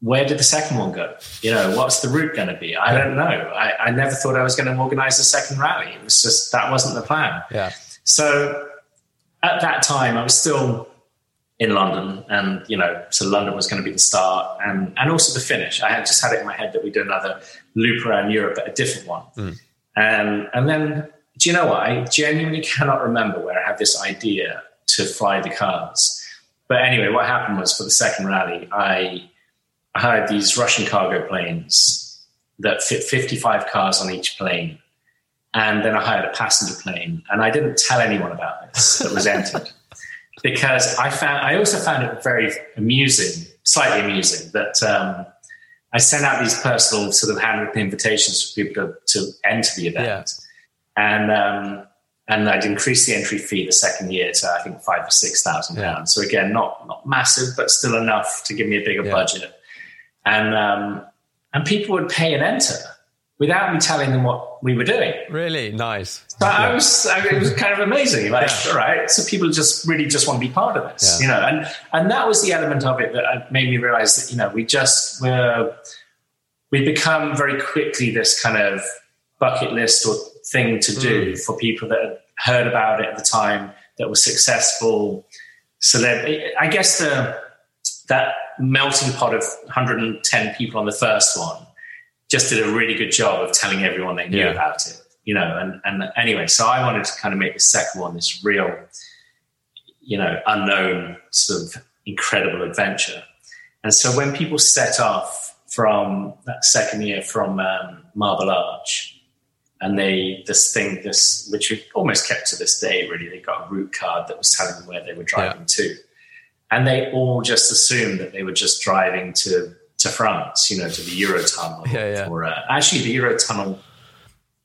where did the second one go? You know, what's the route going to be? I don't know. I, I never thought I was going to organize a second rally. It was just, that wasn't the plan. yeah. So at that time, I was still in London, and you know, so London was going to be the start, and and also the finish. I had just had it in my head that we'd do another loop around Europe, but a different one. And and then, do you know what? I genuinely cannot remember where I had this idea to fly the cars. But anyway, what happened was for the second rally, I I hired these Russian cargo planes that fit 55 cars on each plane. And then I hired a passenger plane. And I didn't tell anyone about this that was entered (laughs) because I found, I also found it very amusing, slightly amusing that um, I sent out these personal sort of handwritten invitations for people to, to enter the event. And, um, and I'd increased the entry fee the second year to I think five or six thousand Yeah. pounds. So again, not not massive, but still enough to give me a bigger Yeah. budget. And um, and people would pay and enter without me telling them what we were doing. Really nice. So I was, I, it was kind of amazing. Like, Yeah. all right, so people just really just want to be part of this, Yeah. you know, and and that was the element of it that uh, made me realize that you know we just were we become very quickly this kind of bucket list or thing to do for people that had heard about it at the time that were successful celeb. I guess the that melting pot of 110 people on the first one just did a really good job of telling everyone they knew Yeah. about it, you know. And, and anyway, so I wanted to kind of make the second one this real, you know, unknown sort of incredible adventure. And so when people set off from that second year from um, Marble Arch, and they this thing this which we almost kept to this day really they got a route card that was telling them where they were driving to and they all just assumed that they were just driving to to France you know to the Eurotunnel Yeah, yeah. or uh, actually the Eurotunnel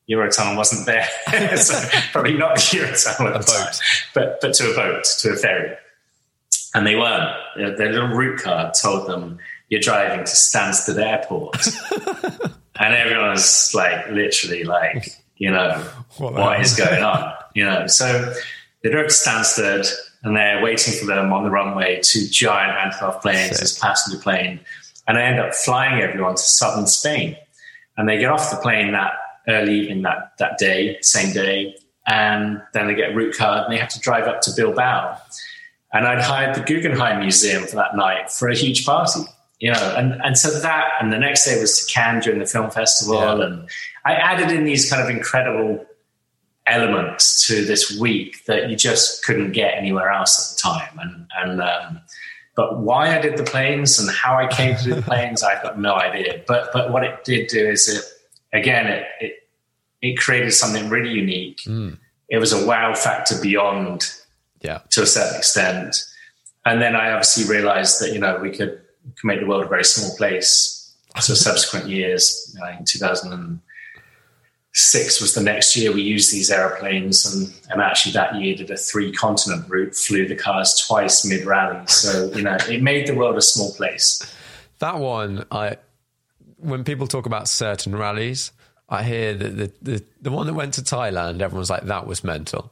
Eurotunnel wasn't there. (laughs) So probably not the Eurotunnel at A the time boat. but but to a boat to a ferry. And they weren't. Their, little route card told them you're driving to Stansted Airport. (laughs) And everyone's like literally like you know What what is going on? You know so they drove to Stansted and they're waiting for them on the runway two giant Antonov planes this passenger plane and I end up flying everyone to southern Spain and they get off the plane that early evening that, that day same day and then they get a route card and they have to drive up to Bilbao and I'd hired the Guggenheim Museum for that night for a huge party you know, and, and so that, and the next day was to Cannes during the film festival. Yeah. And I added in these kind of incredible elements to this week that you just couldn't get anywhere else at the time. And, and, um, but why I did the planes and how I came to do the planes, I've got no idea. But, but what it did do is it, again, it, it, it created something really unique. Hmm. It was a wow factor beyond Yeah. to a certain extent. And then I obviously realized that, you know, we could, we could make the world a very small place. So (laughs) subsequent years, you know, in 2006 was the next year we used these airplanes. And, and actually that year did a three continent route, flew the cars twice mid rally. So, you know, it made the world a small place. That one, I when people talk about certain rallies, I hear that the, the the one that went to Thailand, everyone's like, that was mental.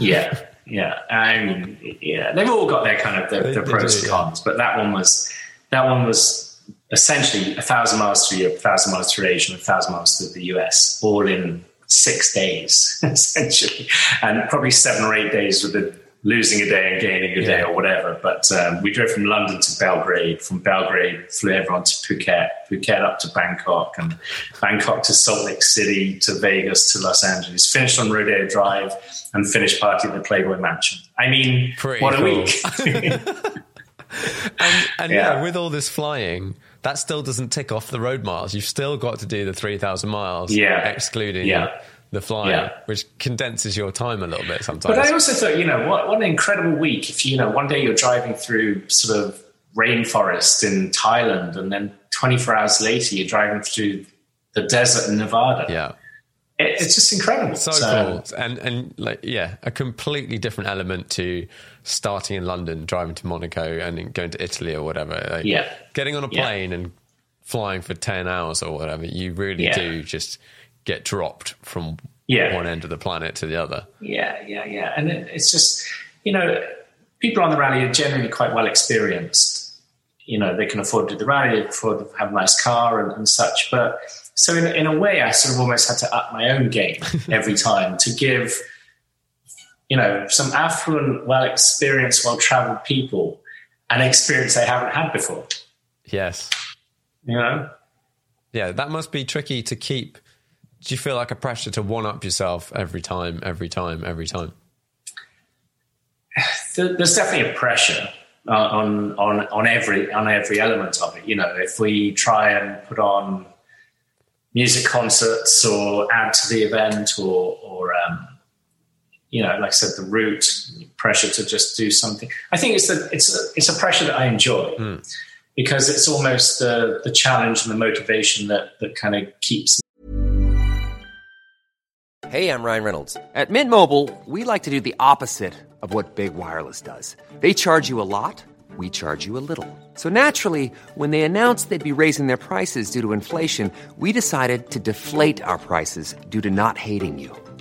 yeah, yeah. I mean, yeah, they've all got their kind of their, They- their pros and cons, but that one was that one was essentially a thousand miles through Europe, a thousand miles through Asia, and a thousand miles through the US, all in six days, (laughs) essentially, and probably seven or eight days with the losing a day and gaining a day or whatever. But um, we drove from London to Belgrade, from Belgrade flew everyone to Phuket, Phuket up to Bangkok, and Bangkok to Salt Lake City to Vegas to Los Angeles. Finished on Rodeo Drive and finished party at the Playboy Mansion. I mean, Pretty what a week! (laughs) (laughs) And, and yeah. Yeah. with all this flying, that still doesn't tick off the road miles. You've still got to do the 3,000 miles, Yeah. excluding Yeah. the flying, Yeah. which condenses your time a little bit sometimes. But I also thought, you know, what, what an incredible week. If, you know, one day you're driving through sort of rainforest in Thailand and then 24 hours later you're driving through the desert in Nevada. yeah. It, it's just incredible. So, cool. And, and like, yeah, a completely different element to starting in London, driving to Monaco and going to Italy or whatever. Like, Yeah. Getting on a Yeah. plane and flying for 10 hours or whatever, you really Yeah. do just get dropped from Yeah. one end of the planet to the other. Yeah, yeah, yeah. And it, it's just, you know, people on the rally are generally quite well experienced. You know, they can afford to do the rally, they can afford to have a nice car and, and such. But so, in, in a way, I sort of almost had to up my own game (laughs) every time to give, you know, some affluent, well experienced, well traveled people an experience they haven't had before. Yes. You know? Yeah, that must be tricky to keep. Do you feel like a pressure to one up yourself every time, every time, every time? There's definitely a pressure uh, on on on every on every element of it. You know, if we try and put on music concerts or add to the event, or or um, you know, like I said, the root pressure to just do something. I think it's a it's a, it's a pressure that I enjoy hmm. because it's almost the the challenge and the motivation that that kind of keeps Hey, I'm Ryan Reynolds. At Mint Mobile, we like to do the opposite of what Big Wireless does. They charge you a lot, we charge you a little. So naturally, when they announced they'd be raising their prices due to inflation, we decided to deflate our prices due to not hating you.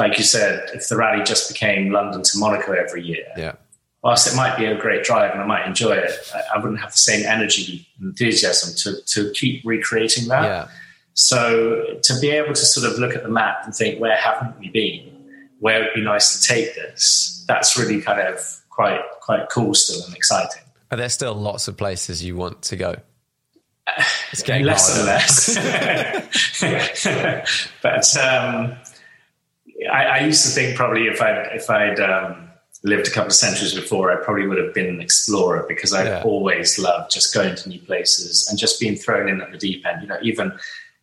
like you said, if the rally just became London to Monaco every year, Yeah. whilst it might be a great drive and I might enjoy it, I, I wouldn't have the same energy and enthusiasm to, to keep recreating that. Yeah. So to be able to sort of look at the map and think, where haven't we been? Where would be nice to take this? That's really kind of quite quite cool still and exciting. Are there still lots of places you want to go? It's getting less harder. and less. (laughs) (laughs) but um, I, I used to think probably if I'd if I'd um, lived a couple of centuries before, I probably would have been an explorer because I Yeah. always loved just going to new places and just being thrown in at the deep end. You know, even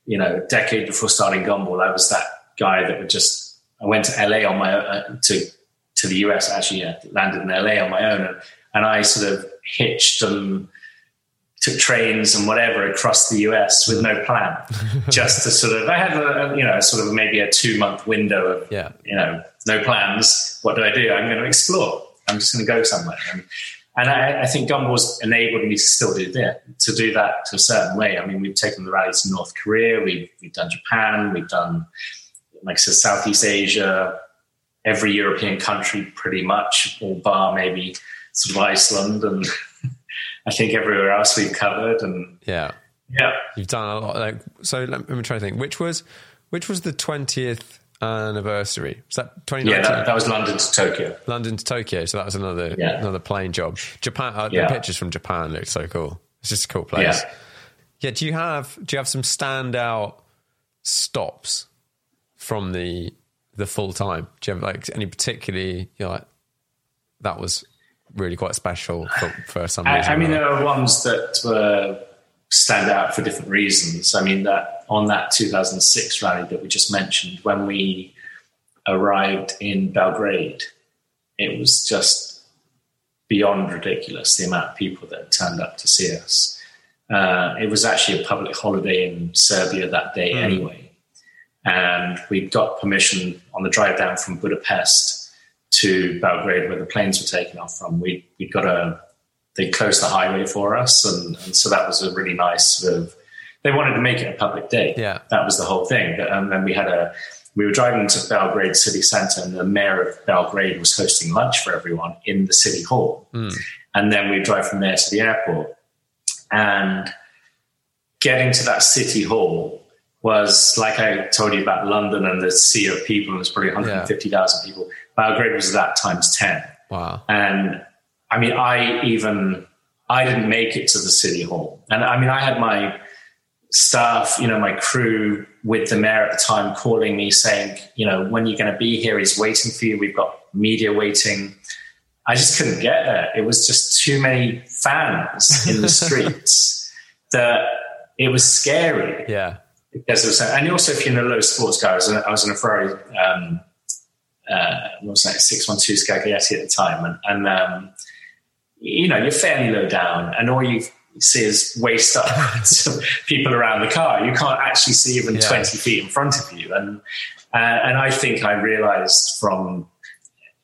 you know, a decade before starting Gumball, I was that guy that would just I went to LA on my uh, to to the US. Actually, yeah, landed in LA on my own, and, and I sort of hitched and took trains and whatever across the US with no plan, (laughs) just to sort of. I had a, you know sort of maybe a two month window of Yeah. you know no plans. What do I do? I'm going to explore. I'm just going to go somewhere. And, and I, I think Gumball's enabled me to still do that, to do that to a certain way. I mean, we've taken the rally to North Korea, we've, we've done Japan, we've done, like I said, Southeast Asia, every European country pretty much, all bar maybe sort of Iceland, and I think everywhere else we've covered. And Yeah. yeah, You've done a lot. Like, so let me try to think. Which was which was the twentieth anniversary? Was that twenty yeah, that, that was London to Tokyo. London to Tokyo. So that was another Yeah. another plane job. Japan. Uh, Yeah. The pictures from Japan look so cool. It's just a cool place. Yeah. Yeah. Do you have do you have some standout stops from the the full time? Do you have like any particularly you know, like that was really quite special for, for some I, reason? I mean, there are ones that were stand out for different reasons. I mean, that on that 2006 rally that we just mentioned, when we arrived in Belgrade, it was just beyond ridiculous the amount of people that turned up to see us. Uh, it was actually a public holiday in Serbia that day anyway. And we got permission on the drive down from Budapest to Belgrade, where the planes were taking off from. We we got a they closed the highway for us, and, and so that was a really nice sort of. They wanted to make it a public day. Yeah. that was the whole thing. But, and then we had a we were driving to Belgrade city centre, and the mayor of Belgrade was hosting lunch for everyone in the city hall, hmm. and then we drive from there to the airport, and getting to that city hall was like I told you about London and the sea of people. It was probably 150,000 people. Belgrade was that times 10. wow. And I mean, I even, I didn't make it to the city hall. And I mean, I had my staff, you know, my crew with the mayor at the time calling me saying, you know, when you're going to be here, he's waiting for you. We've got media waiting. I just couldn't get there. It was just too many fans in the (laughs) streets that it was scary Yeah. because it was, and also if you're in a low sports car, I was in a, I was in a Ferrari, um, uh, what was that, 612 Scaglietti at the time. And, and um, you know, you're fairly low down and all you see is waist up (laughs) people around the car. You can't actually see even Yeah. 20 feet in front of you. And, uh, and I think I realized from,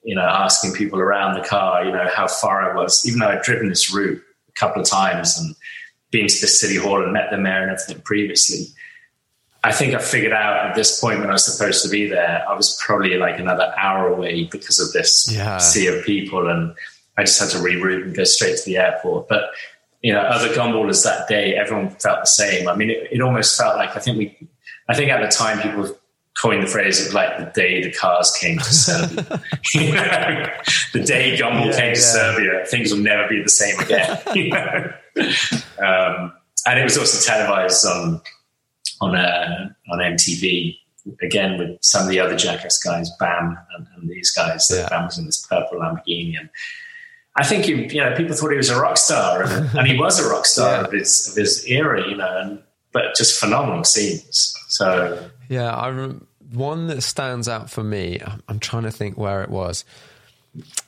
you know, asking people around the car, you know, how far I was, even though I'd driven this route a couple of times and been to the city hall and met the mayor and everything previously. I think I figured out at this point when I was supposed to be there, I was probably like another hour away because of this Yeah. sea of people. And I just had to reroute and go straight to the airport. But, you know, other gumballers that day, everyone felt the same. I mean, it, it almost felt like I think we, I think at the time people coined the phrase of like the day the cars came to Serbia. (laughs) (laughs) The day Gumball came to yeah. Serbia, things will never be the same again. (laughs) you know? um, and it was also televised on on uh, on MTV again with some of the other Jackass guys, Bam, and, and these guys. Yeah. Bam was in this purple Lamborghini, and I think you, you know people thought he was a rock star, and, and he was a rock star (laughs) Yeah. of his of his era, you know, and but just phenomenal scenes. So Yeah, I rem- one that stands out for me. I'm, I'm trying to think where it was.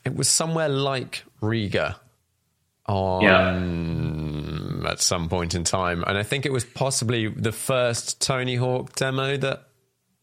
It was somewhere like Riga on at some point in time, and I think it was possibly the first Tony Hawk demo that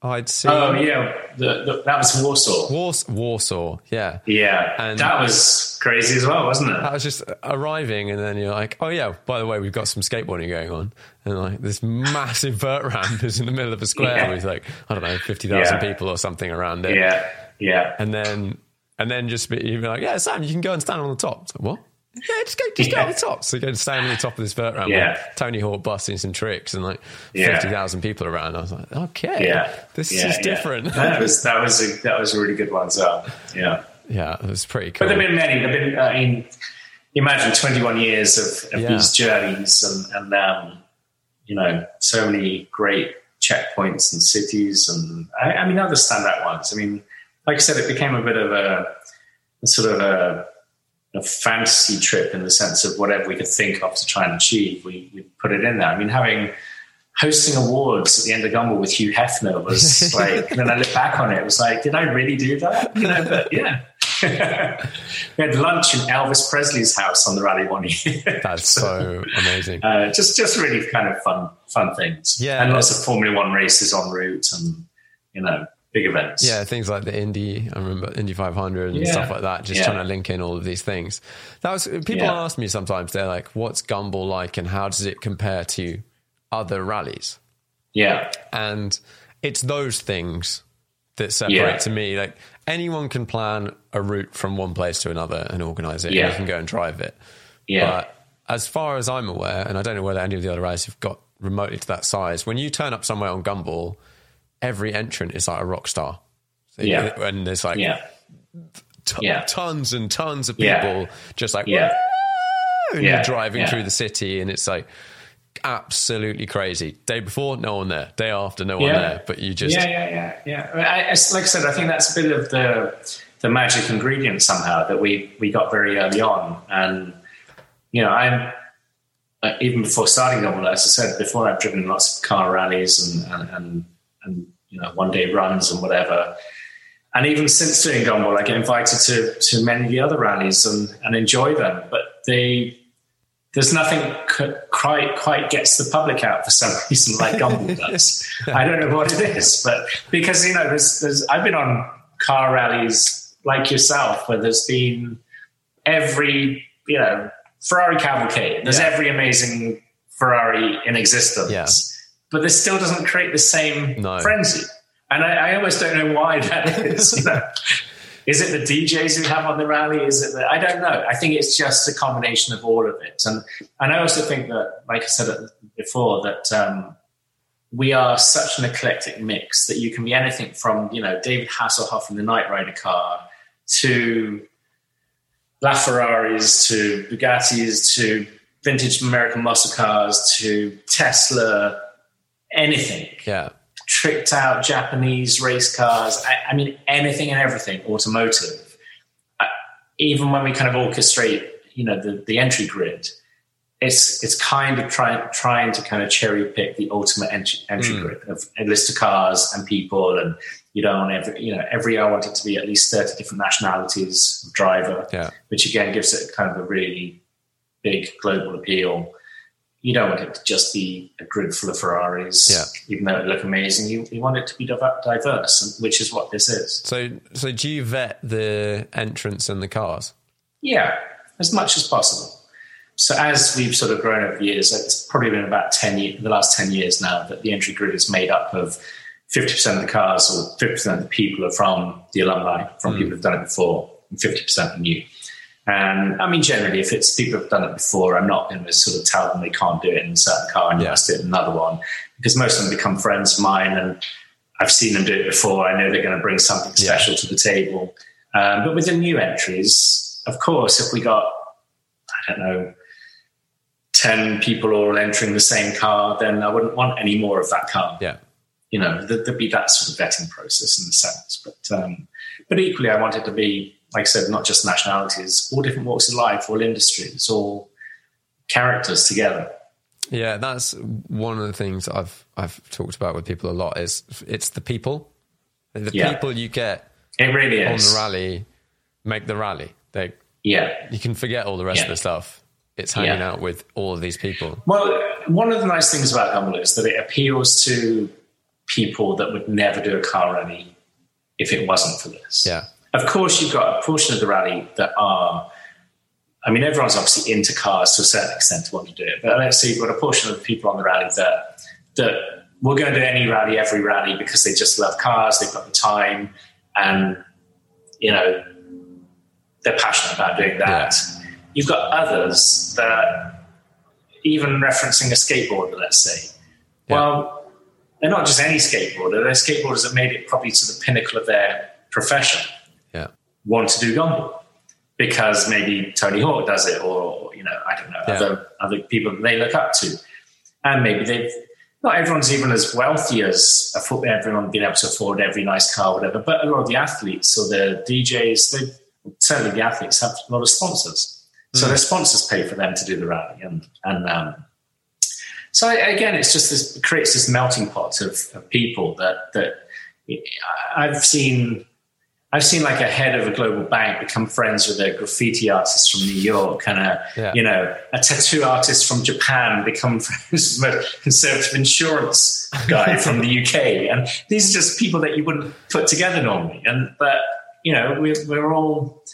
I'd seen. oh yeah, the, the, that was Warsaw. Wars- Warsaw, yeah. Yeah, And- that was crazy as well, wasn't it? That was just arriving, and then you're like, "Oh yeah, by the way, we've got some skateboarding going on." And like this massive vert ramp is in the middle of a square Yeah. with like I don't know, fifty thousand Yeah. people or something around it. yeah, yeah. and then and then just be, you'd be like, yeah, Sam, you can go and stand on the top. Like, what? Yeah, just go, just go Yeah. on the top. So you go and stand on the top of this vert ramp. Yeah. Tony Hawk busting some tricks and like Yeah. fifty thousand people around. I was like, okay, Yeah, this yeah, is yeah. different. that was that was a, that was a really good one as well. Yeah, yeah, it was pretty cool. but there've been many. There've been. I mean, imagine twenty-one years of, of Yeah. these journeys, and and um, you know, so many great checkpoints and cities, and I, I mean, other standout ones. I mean, like I said, it became a bit of a, a sort of a, a fantasy trip in the sense of whatever we could think of to try and achieve, we, we put it in there. I mean, having hosting awards at the end of Gumball with Hugh Hefner was (laughs) like, and then I look back on it, it was like, did I really do that? You know, but yeah, (laughs) we had lunch in Elvis Presley's house on the rally one year. (laughs) That's so amazing. Uh, just just really kind of fun fun things. Yeah. and lots of Formula One races en route, and you know big events. Yeah, things like the Indy, I remember Indy 500 and Yeah. stuff like that, just Yeah. trying to link in all of these things. That was people Yeah. ask me sometimes, they're like, what's Gumball like and how does it compare to other rallies? yeah, And it's those things that separate to me. Like anyone can plan a route from one place to another and organize it. Yeah. And you can go and drive it. yeah, But as far as I'm aware, and I don't know whether any of the other rallies have got remotely to that size, when you turn up somewhere on Gumball, every entrant is like a rock star. So you- Yeah. And there's like yeah, t- Yeah. tons and tons of Yeah. people just like, yeah, and Yeah. you're driving Yeah. through the city and it's like absolutely crazy. Day before, no one there. Day after, no one there. But you just, yeah, yeah, yeah, yeah. I, like I said, I think that's a bit of the the magic ingredient somehow that we we got very early on, and you know, I'm uh, even before starting Gumball, as I said before, I've driven lots of car rallies and and and, and you know one day runs and whatever. And even since doing Gumball, I get invited to to many of the other rallies and and enjoy them. But they there's nothing c- quite quite gets the public out for some (laughs) reason like Gumball (laughs) does. I don't know what it is, but because you know, there's there's I've been on car rallies like yourself where there's been every you know Ferrari cavalcade. There's Yeah. every amazing Ferrari in existence, Yeah. But this still doesn't create the same No. frenzy. And I, I almost don't know why that is. (laughs) Is it the DJs we have on the rally? Is it the, I don't know. I think it's just a combination of all of it. And and I also think that, like I said before, that um, we are such an eclectic mix that you can be anything from you know David Hasselhoff in the Knight Rider car to LaFerraris to Bugattis to vintage American muscle cars to Tesla, anything yeah. tricked out Japanese race cars. I, I mean, anything and everything automotive. Uh, even when we kind of orchestrate, you know, the, the entry grid, it's it's kind of trying trying to kind of cherry pick the ultimate entry, entry grid of a list of cars and people, and you don't want every you know every year I want it to be at least thirty different nationalities of driver, Yeah. which again gives it kind of a really big global appeal. You don't want it to just be a grid full of Ferraris, Yeah. even though it look amazing. You, you want it to be diverse, which is what this is. So, so do you vet the entrance and the cars? Yeah, as much as possible. So as we've sort of grown over the years, it's probably been about ten the last ten years now that the entry grid is made up of fifty percent of the cars or fifty percent of the people are from the alumni, from mm. people who've done it before, and fifty percent are new. And I mean, generally, if it's people who've done it before, I'm not going to sort of tell them they can't do it in a certain car and you Yeah. must do it in another one, because most of them become friends of mine, and I've seen them do it before. I know they're going to bring something Yeah. special to the table. Um, but with the new entries, of course, if we got, I don't know, 10 people all entering the same car, then I wouldn't want any more of that car. Yeah. You know, there- there'd be that sort of vetting process in a sense. But, um, but equally, I want it to be, like I said, not just nationalities, all different walks of life, all industries, all characters together. Yeah, that's one of the things I've I've talked about with people a lot. Is it's the people, the Yeah. people you get It really on is. the rally make the rally. They Yeah. you can forget all the rest Yeah. of the stuff. It's hanging Yeah. out with all of these people. Well, one of the nice things about Gumball is that it appeals to people that would never do a car rally if it wasn't for this. Yeah, Of course, you've got a portion of the rally that are, I mean, everyone's obviously into cars to a certain extent to want to do it. But let's say you've got a portion of the people on the rally that, that will go to any rally, every rally, because they just love cars, they've got the time, and, you know, they're passionate about doing that. You've got others that, even referencing a skateboarder, let's say, Yeah. well, they're not just any skateboarder, they're skateboarders that made it probably to the pinnacle of their profession yeah, want to do gumball because maybe Tony Hawk does it, or you know, I don't know, Yeah. other other people that they look up to, and maybe they've not everyone's even as wealthy as a afford, everyone being able to afford every nice car, or whatever. But a lot of the athletes or the DJs, they certainly the athletes have a lot of sponsors, so their sponsors pay for them to do the rally, and and um, so again, it's just this it creates this melting pot of, of people that that I've seen I've seen like a head of a global bank become friends with a graffiti artist from New York, and a Yeah. you know a tattoo artist from Japan become (laughs) friends with a conservative insurance guy (laughs) from the UK, and these are just people that you wouldn't put together normally. And but you know we're, we're all.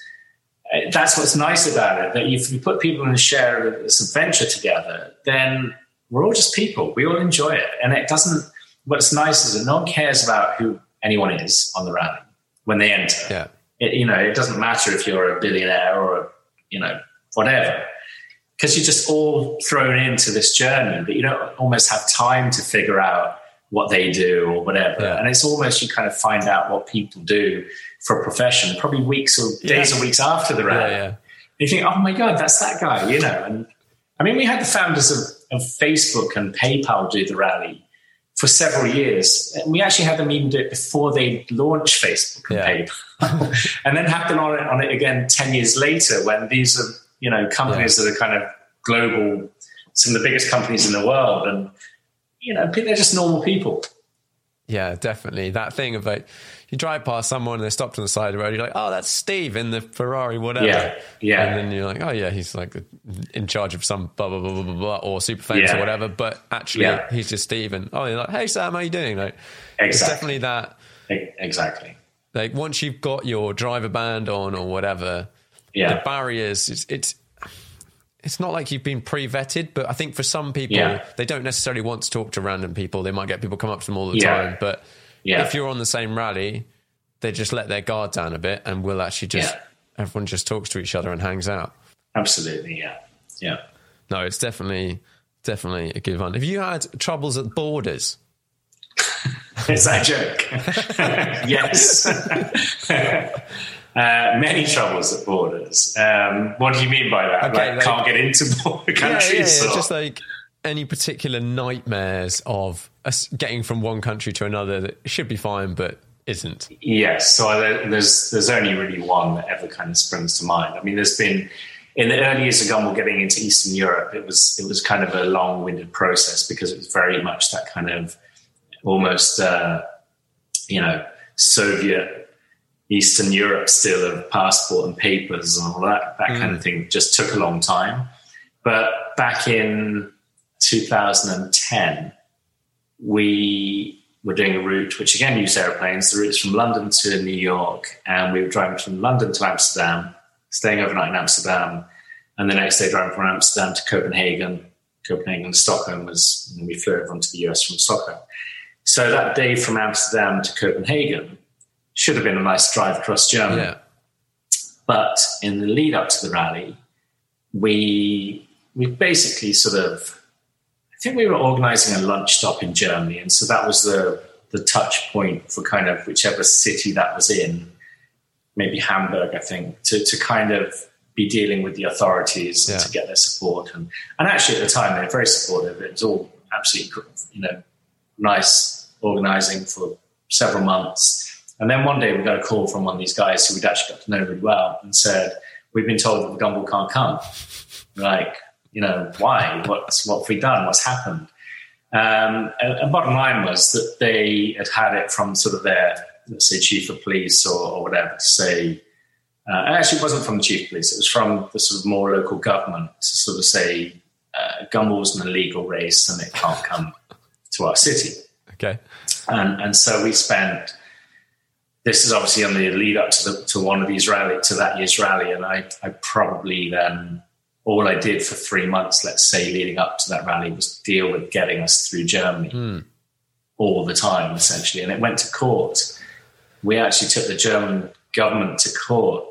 uh, That's what's nice about it. That if you put people in a share of this adventure together, then we're all just people. We all enjoy it, and it doesn't. What's nice is that no one cares about who anyone is on the rally when they enter Yeah. it, you know, it doesn't matter if you're a billionaire or a, you know, whatever, because you're just all thrown into this journey, but you don't almost have time to figure out what they do or whatever. Yeah. And it's almost you kind of find out what people do for a profession, probably weeks or days Yeah. or weeks after the rally. Yeah, yeah. You think, oh my God, that's that guy, you know. And I mean, we had the founders of, of Facebook and PayPal do the rally for several years. And we actually had them even do it before they launched Facebook and Yeah. PayPal. (laughs) and then had them on it, on it again 10 years later when these are, you know, companies that are kind of global, some of the biggest companies in the world. And, you know, they're just normal people. Yeah, definitely. That thing of like, you drive past someone and they're stopped on the side of the road, you're like, oh, that's Steve in the Ferrari, whatever. Yeah, yeah. And then you're like, oh, yeah, he's like in charge of some blah, blah, blah, blah, blah, blah or super famous or whatever. But actually, Yeah. he's just Steve. And oh, you're like, hey, Sam, how you doing? Like, It's definitely that. Exactly. Like, once you've got your driver band on or whatever, Yeah. the barriers, it's, it's, it's not like you've been pre-vetted, but I think for some people, Yeah. they don't necessarily want to talk to random people. They might get people come up to them all the Yeah. time, but Yeah. if you're on the same rally, they just let their guard down a bit, and we'll actually just Yeah. everyone just talks to each other and hangs out. Absolutely. Yeah. Yeah. No, it's definitely definitely a good one. Have you had troubles at borders? (laughs) Is that a joke? (laughs) yes. (laughs) uh, many troubles at borders. Um, what do you mean by that? Okay, like, like- can't get into border countries? or- just like any particular nightmares of us getting from one country to another that should be fine but isn't. Yes, so there- there's there's only really one that ever kind of springs to mind. I mean, there's been in the early years of Gumball getting into Eastern Europe, it was it was kind of a long-winded process because it was very much that kind of almost uh, you know Soviet Eastern Europe still of passport and papers and all that that kind of thing. Just took a long time, but back in 2010 we were doing a route which again used airplanes. The route's from London to New York, and we were driving from London to Amsterdam, staying overnight in Amsterdam, and the next day driving from Amsterdam to Copenhagen. Copenhagen, Stockholm was, and we flew everyone to the US from Stockholm. So that day from Amsterdam to Copenhagen should have been a nice drive across Germany. Yeah. But in the lead up to the rally, we we basically sort of I think we were organizing a lunch stop in Germany, and so that was the the touch point for kind of whichever city that was in, maybe Hamburg, I think, to to kind of be dealing with the authorities and Yeah. to get their support. And and actually at the time they were very supportive. It was all absolutely you know nice organizing for several months. And then one day we got a call from one of these guys who we'd actually got to know really well and said, We've been told that the Gumball can't come. Like, you know, why? What's what have we done? What's happened? Um, and, and bottom line was that they had had it from sort of their, let's say, chief of police or, or whatever to say, uh, actually it wasn't from the chief of police, it was from the sort of more local government to sort of say, uh, Gumball's an illegal race and it can't come to our city. Okay. And, and so we spent, this is obviously on the lead up to, the, to one of these rally, to that year's rally. And I, I probably then, all I did for three months, let's say, leading up to that rally was deal with getting us through Germany hmm. all the time, essentially. And it went to court. We actually took the German government to court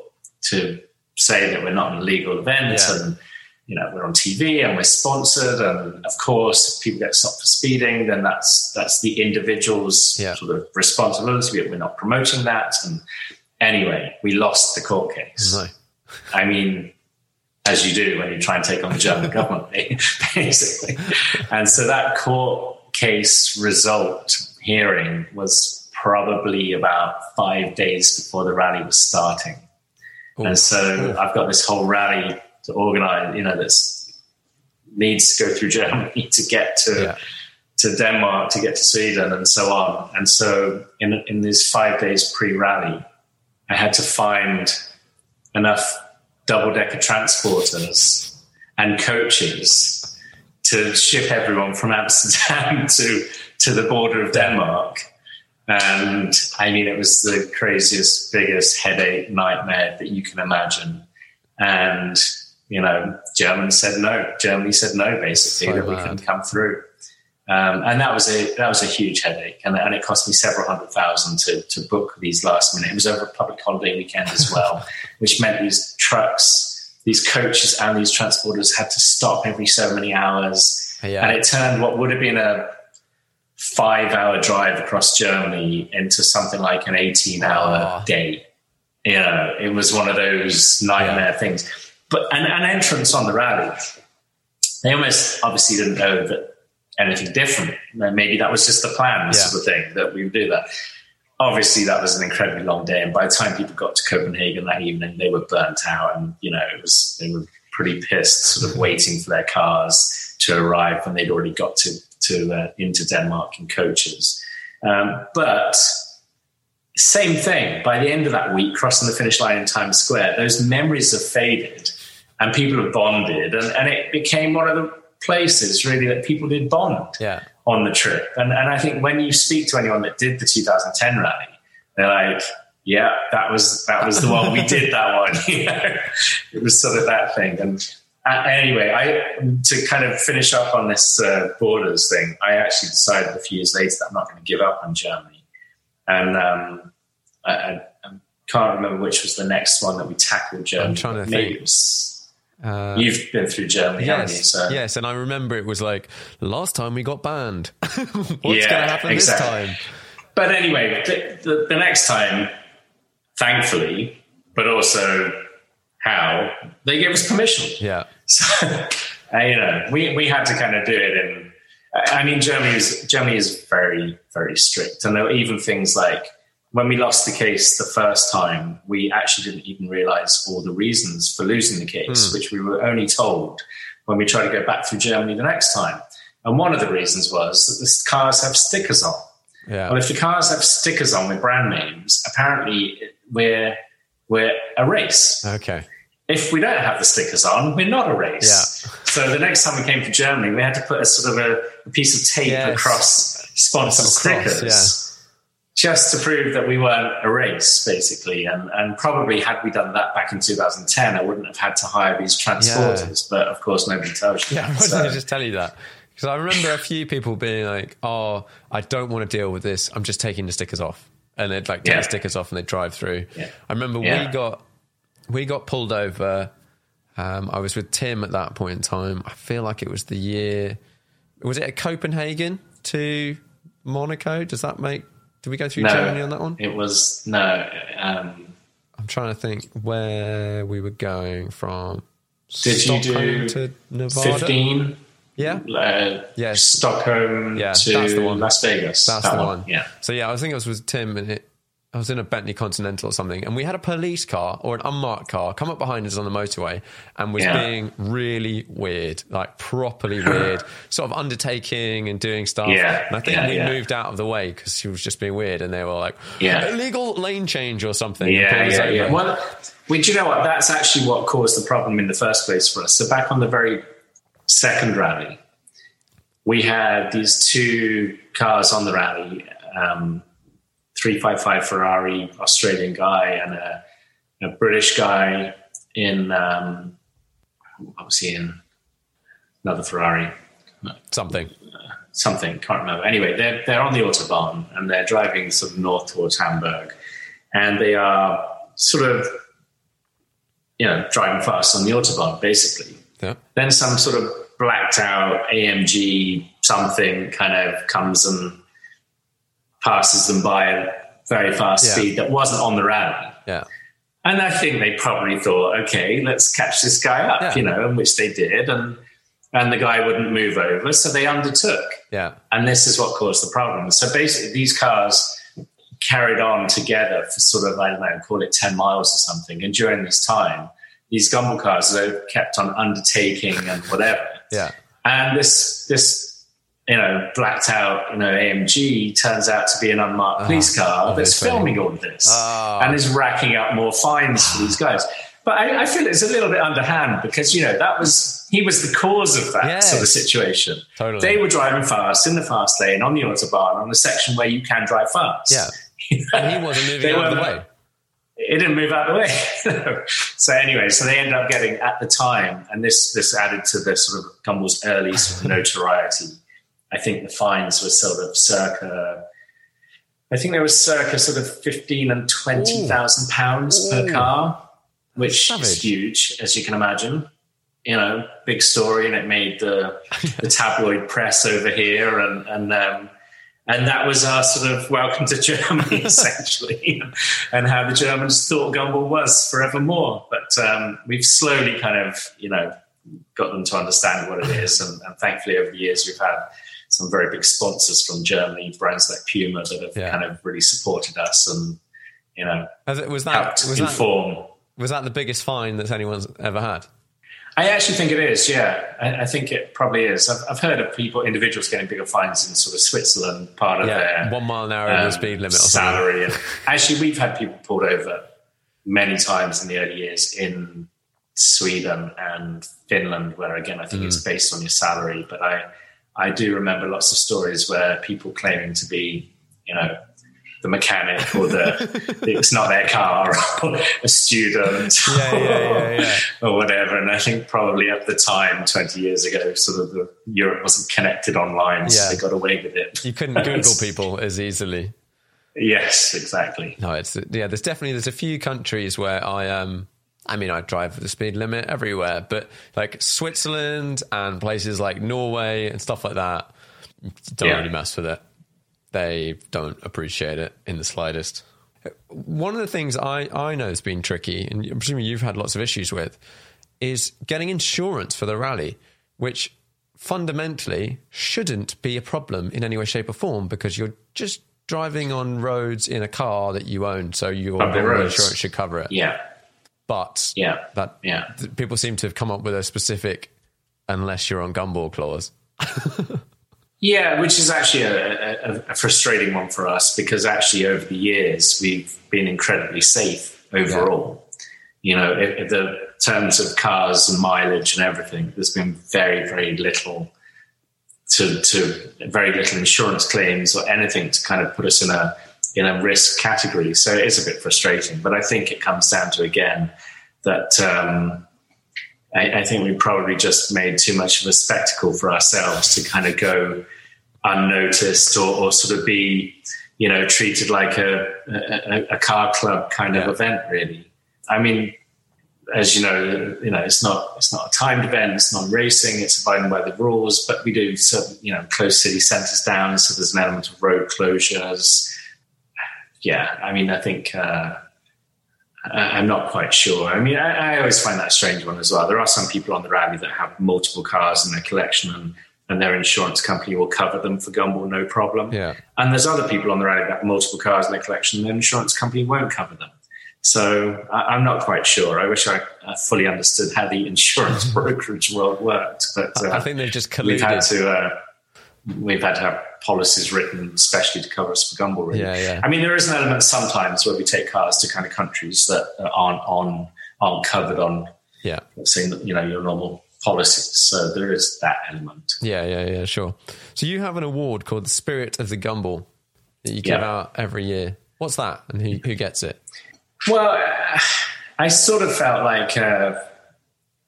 to say that we're not an illegal event Yeah. and you know we're on TV and we're sponsored and of course if people get stopped for speeding then that's that's the individual's Yeah. sort of responsibility we're not promoting that and anyway we lost the court case No. I mean, as you do when you try and take on the German (laughs) government, basically. And so that court case result hearing was probably about five days before the rally was starting. And so I've got this whole rally to organize, you know, that's needs to go through Germany to get to Yeah. to Denmark, to get to Sweden, and so on. And so in in these five days pre-rally, I had to find enough double decker transporters and coaches to ship everyone from Amsterdam (laughs) to to the border of Denmark. And I mean, it was the craziest, biggest headache nightmare that you can imagine. And you know, Germany said no. Germany said no, basically, So that we mad. couldn't come through. Um, and that was a that was a huge headache, and, and it cost me several hundred thousand to to book these last minute. It was over a public holiday weekend as well, (laughs) which meant these trucks, these coaches, and these transporters had to stop every so many hours, Yeah. and it turned what would have been a five hour drive across Germany into something like an eighteen hour Oh. day. You know, it was one of those nightmare things. But an, an entrance on the rally, they almost obviously didn't know that anything different. Maybe that was just the plan, Yeah. sort of thing, that we would do that. Obviously, that was an incredibly long day, and by the time people got to Copenhagen that evening, they were burnt out, and you know it was they were pretty pissed, sort of waiting for their cars to arrive when they'd already got to to uh, into Denmark in coaches. Um, but same thing. By the end of that week, crossing the finish line in Times Square, those memories have faded and people have bonded. And, and it became one of the places really that people did bond Yeah. on the trip. And, and I think when you speak to anyone that did the 2010 rally, they're like, yeah, that was that was the one we did that (laughs) one. (laughs) you know? It was sort of that thing. And uh, anyway, I to kind of finish up on this uh, borders thing, I actually decided a few years later that I'm not going to give up on Germany. And um, I, I, I can't remember which was the next one that we tackled Germany. I'm trying to think. it was. Uh, You've been through Germany, haven't you? Yes, So yes, and I remember it was like last time we got banned. (laughs) What's Yeah, going to happen exactly. this time? But anyway, the, the, the next time, thankfully, but also how they gave us permission. Yeah, (laughs) So, uh, you know, we, we had to kind of do it. And I mean, Germany is Germany is very very strict, and there were even things like when we lost the case the first time, we actually didn't even realize all the reasons for losing the case, hmm. which we were only told when we tried to go back through Germany the next time. And one of the reasons was that the cars have stickers on. yeah, Well, if the cars have stickers on with brand names, apparently we're we're a race. okay, If we don't have the stickers on, we're not a race. Yeah. So the next time we came to Germany, we had to put a sort of a, a piece of tape Yes. across sponsored Sort of cross, stickers. Just to prove that we weren't a race, basically, and and probably had we done that back in 2010, I wouldn't have had to hire these transporters. But of course, nobody tells you. yeah. that. (laughs) Why So- didn't I just tell you that? Because I remember a few people being like, "Oh, I don't want to deal with this. I'm just taking the stickers off," and they'd like take Yeah. the stickers off and they'd drive through. Yeah. I remember Yeah. we got we got pulled over. Um, I was with Tim at that point in time. I feel like it was the year. Was it at Copenhagen to Monaco? Does that make? Did we go through no, Germany on that one? It was no. Um, I'm trying to think where we were going from. Did you do to Nevada? 15? Yeah, Uh, Yes. Stockholm Yeah, to that's the one. Las Vegas. that's That the one. Yeah. So yeah, I think it was with Tim, and it, I was in a Bentley Continental or something, and we had a police car or an unmarked car come up behind us on the motorway and was Yeah. being really weird, like properly (laughs) weird, sort of undertaking and doing stuff. Yeah, and I think yeah, we yeah. moved out of the way because she was just being weird, and they were like, Yeah. illegal lane change or something. Yeah, yeah, yeah. Well, well, do you know what? That's actually what caused the problem in the first place for us. So back on the very second rally, we had these two cars on the rally, um, 355 Ferrari, Australian guy, and a, a British guy in, um, what was he in? Another Ferrari. something. something, can't remember. Anyway, they're, they're on the Autobahn and they're driving sort of north towards Hamburg. And they are sort of, you know, driving fast on the Autobahn, basically. Yeah. Then some sort of blacked out AMG something kind of comes and passes them by at very fast Yeah. speed that wasn't on the rally. Yeah. And I think they probably thought, okay, let's catch this guy up, Yeah. you know, and which they did. And, and the guy wouldn't move over. So they undertook. Yeah. And this is what caused the problem. So basically, these cars carried on together for sort of, I don't know, call it 10 miles or something. And during this time, these Gumball cars they kept on undertaking and whatever. Yeah. And this, this you know, blacked out, you know, AMG turns out to be an unmarked police car that's filming all of this Ah. and is racking up more fines for these guys. But I, I feel it's a little bit underhand because you know that was he was the cause of that Yes. sort of situation. Totally. They were driving fast in the fast lane on the autobahn on the section where you can drive fast. Yeah. (laughs) And he wasn't moving They out of the way. it didn't move out of the way. (laughs) so anyway, so they ended up getting at the time, and this this added to the sort of Gumball's early sort of notoriety. I think the fines were sort of circa. I think there was circa sort of fifteen and twenty thousand pounds per car, which Savage. is huge, as you can imagine. You know, big story, and it made the the (laughs) tabloid press over here, and and um, and that was our sort of welcome to (laughs) Germany, essentially, (laughs) and how the Germans thought Gumball was forevermore. But um, we've slowly kind of, you know, got them to understand what it is, and, and thankfully over the years we've had some very big sponsors from Germany, brands like Puma, that have Yeah. kind of really supported us and you know As it- Was that, helped was, that, was that the biggest fine that anyone's ever had? I actually think it is. Yeah, I, I think it probably is. I've, I've heard of people, individuals getting bigger fines in sort of Switzerland, part of Yeah, their one mile an hour um, speed limit or salary. And actually, we've had people pulled over many times in the early years in Sweden and Finland, where again I think Mm. it's based on your salary. But I I do remember lots of stories where people claiming to be, you know. The mechanic, or the (laughs) it's not their car, or a student, Yeah, yeah, yeah, yeah. or whatever. And I think probably at the time, 20 years ago, sort of the, Europe wasn't connected online, so they got away with it. You couldn't Google (laughs) people as easily. Yes, exactly. No, it's yeah. There's definitely there's a few countries where I um. I mean, I drive the speed limit everywhere, but like Switzerland and places like Norway and stuff like that don't Yeah. really mess with it. They don't appreciate it in the slightest. One of the things I, I know has been tricky, and I'm presuming you've had lots of issues with, is getting insurance for the rally, which fundamentally shouldn't be a problem in any way, shape, or form because you're just driving on roads in a car that you own, so your Public normal roads. insurance should cover it. Yeah, But yeah, that yeah. people seem to have come up with a specific unless you're on gumball clause. (laughs) Yeah, which is actually a, a, a frustrating one for us because actually over the years we've been incredibly safe overall. You know, if the terms of cars and mileage and everything, there's been very, very little to, to very little insurance claims or anything to kind of put us in a in a risk category. So it is a bit frustrating, but I think it comes down to again that um, I, I think we probably just made too much of a spectacle for ourselves to kind of go unnoticed or, or sort of be, you know, treated like a, a, a car club kind of event. Really, I mean, as you know, you know, it's not it's not a timed event. It's not racing. It's abiding by the rules. But we do, so you know, close city centres down. So there's an element of road closures. Yeah, I mean, I think. Uh, I- I'm not quite sure. I mean, I, I always find that a strange one as well. There are some people on the rally that have multiple cars in their collection, and, and their insurance company will cover them for Gumball, no problem. Yeah. And there's other people on the rally that have multiple cars in their collection, and their insurance company won't cover them. So I, I'm not quite sure. I wish I uh, fully understood how the (laughs) insurance brokerage world worked, but uh, I think they've just we've had to uh, we've had to have policies written especially to cover us for Gumball. Yeah, yeah. I mean, there is an element sometimes where we take cars to kind of countries that aren't on aren't covered on, Yeah. let's you know, your normal policies. So there is that element. Yeah, yeah, yeah, sure. So you have an award called the Spirit of the Gumball that you give Yeah. out every year. What's that, and who who gets it? Well, uh, I sort of felt like, uh,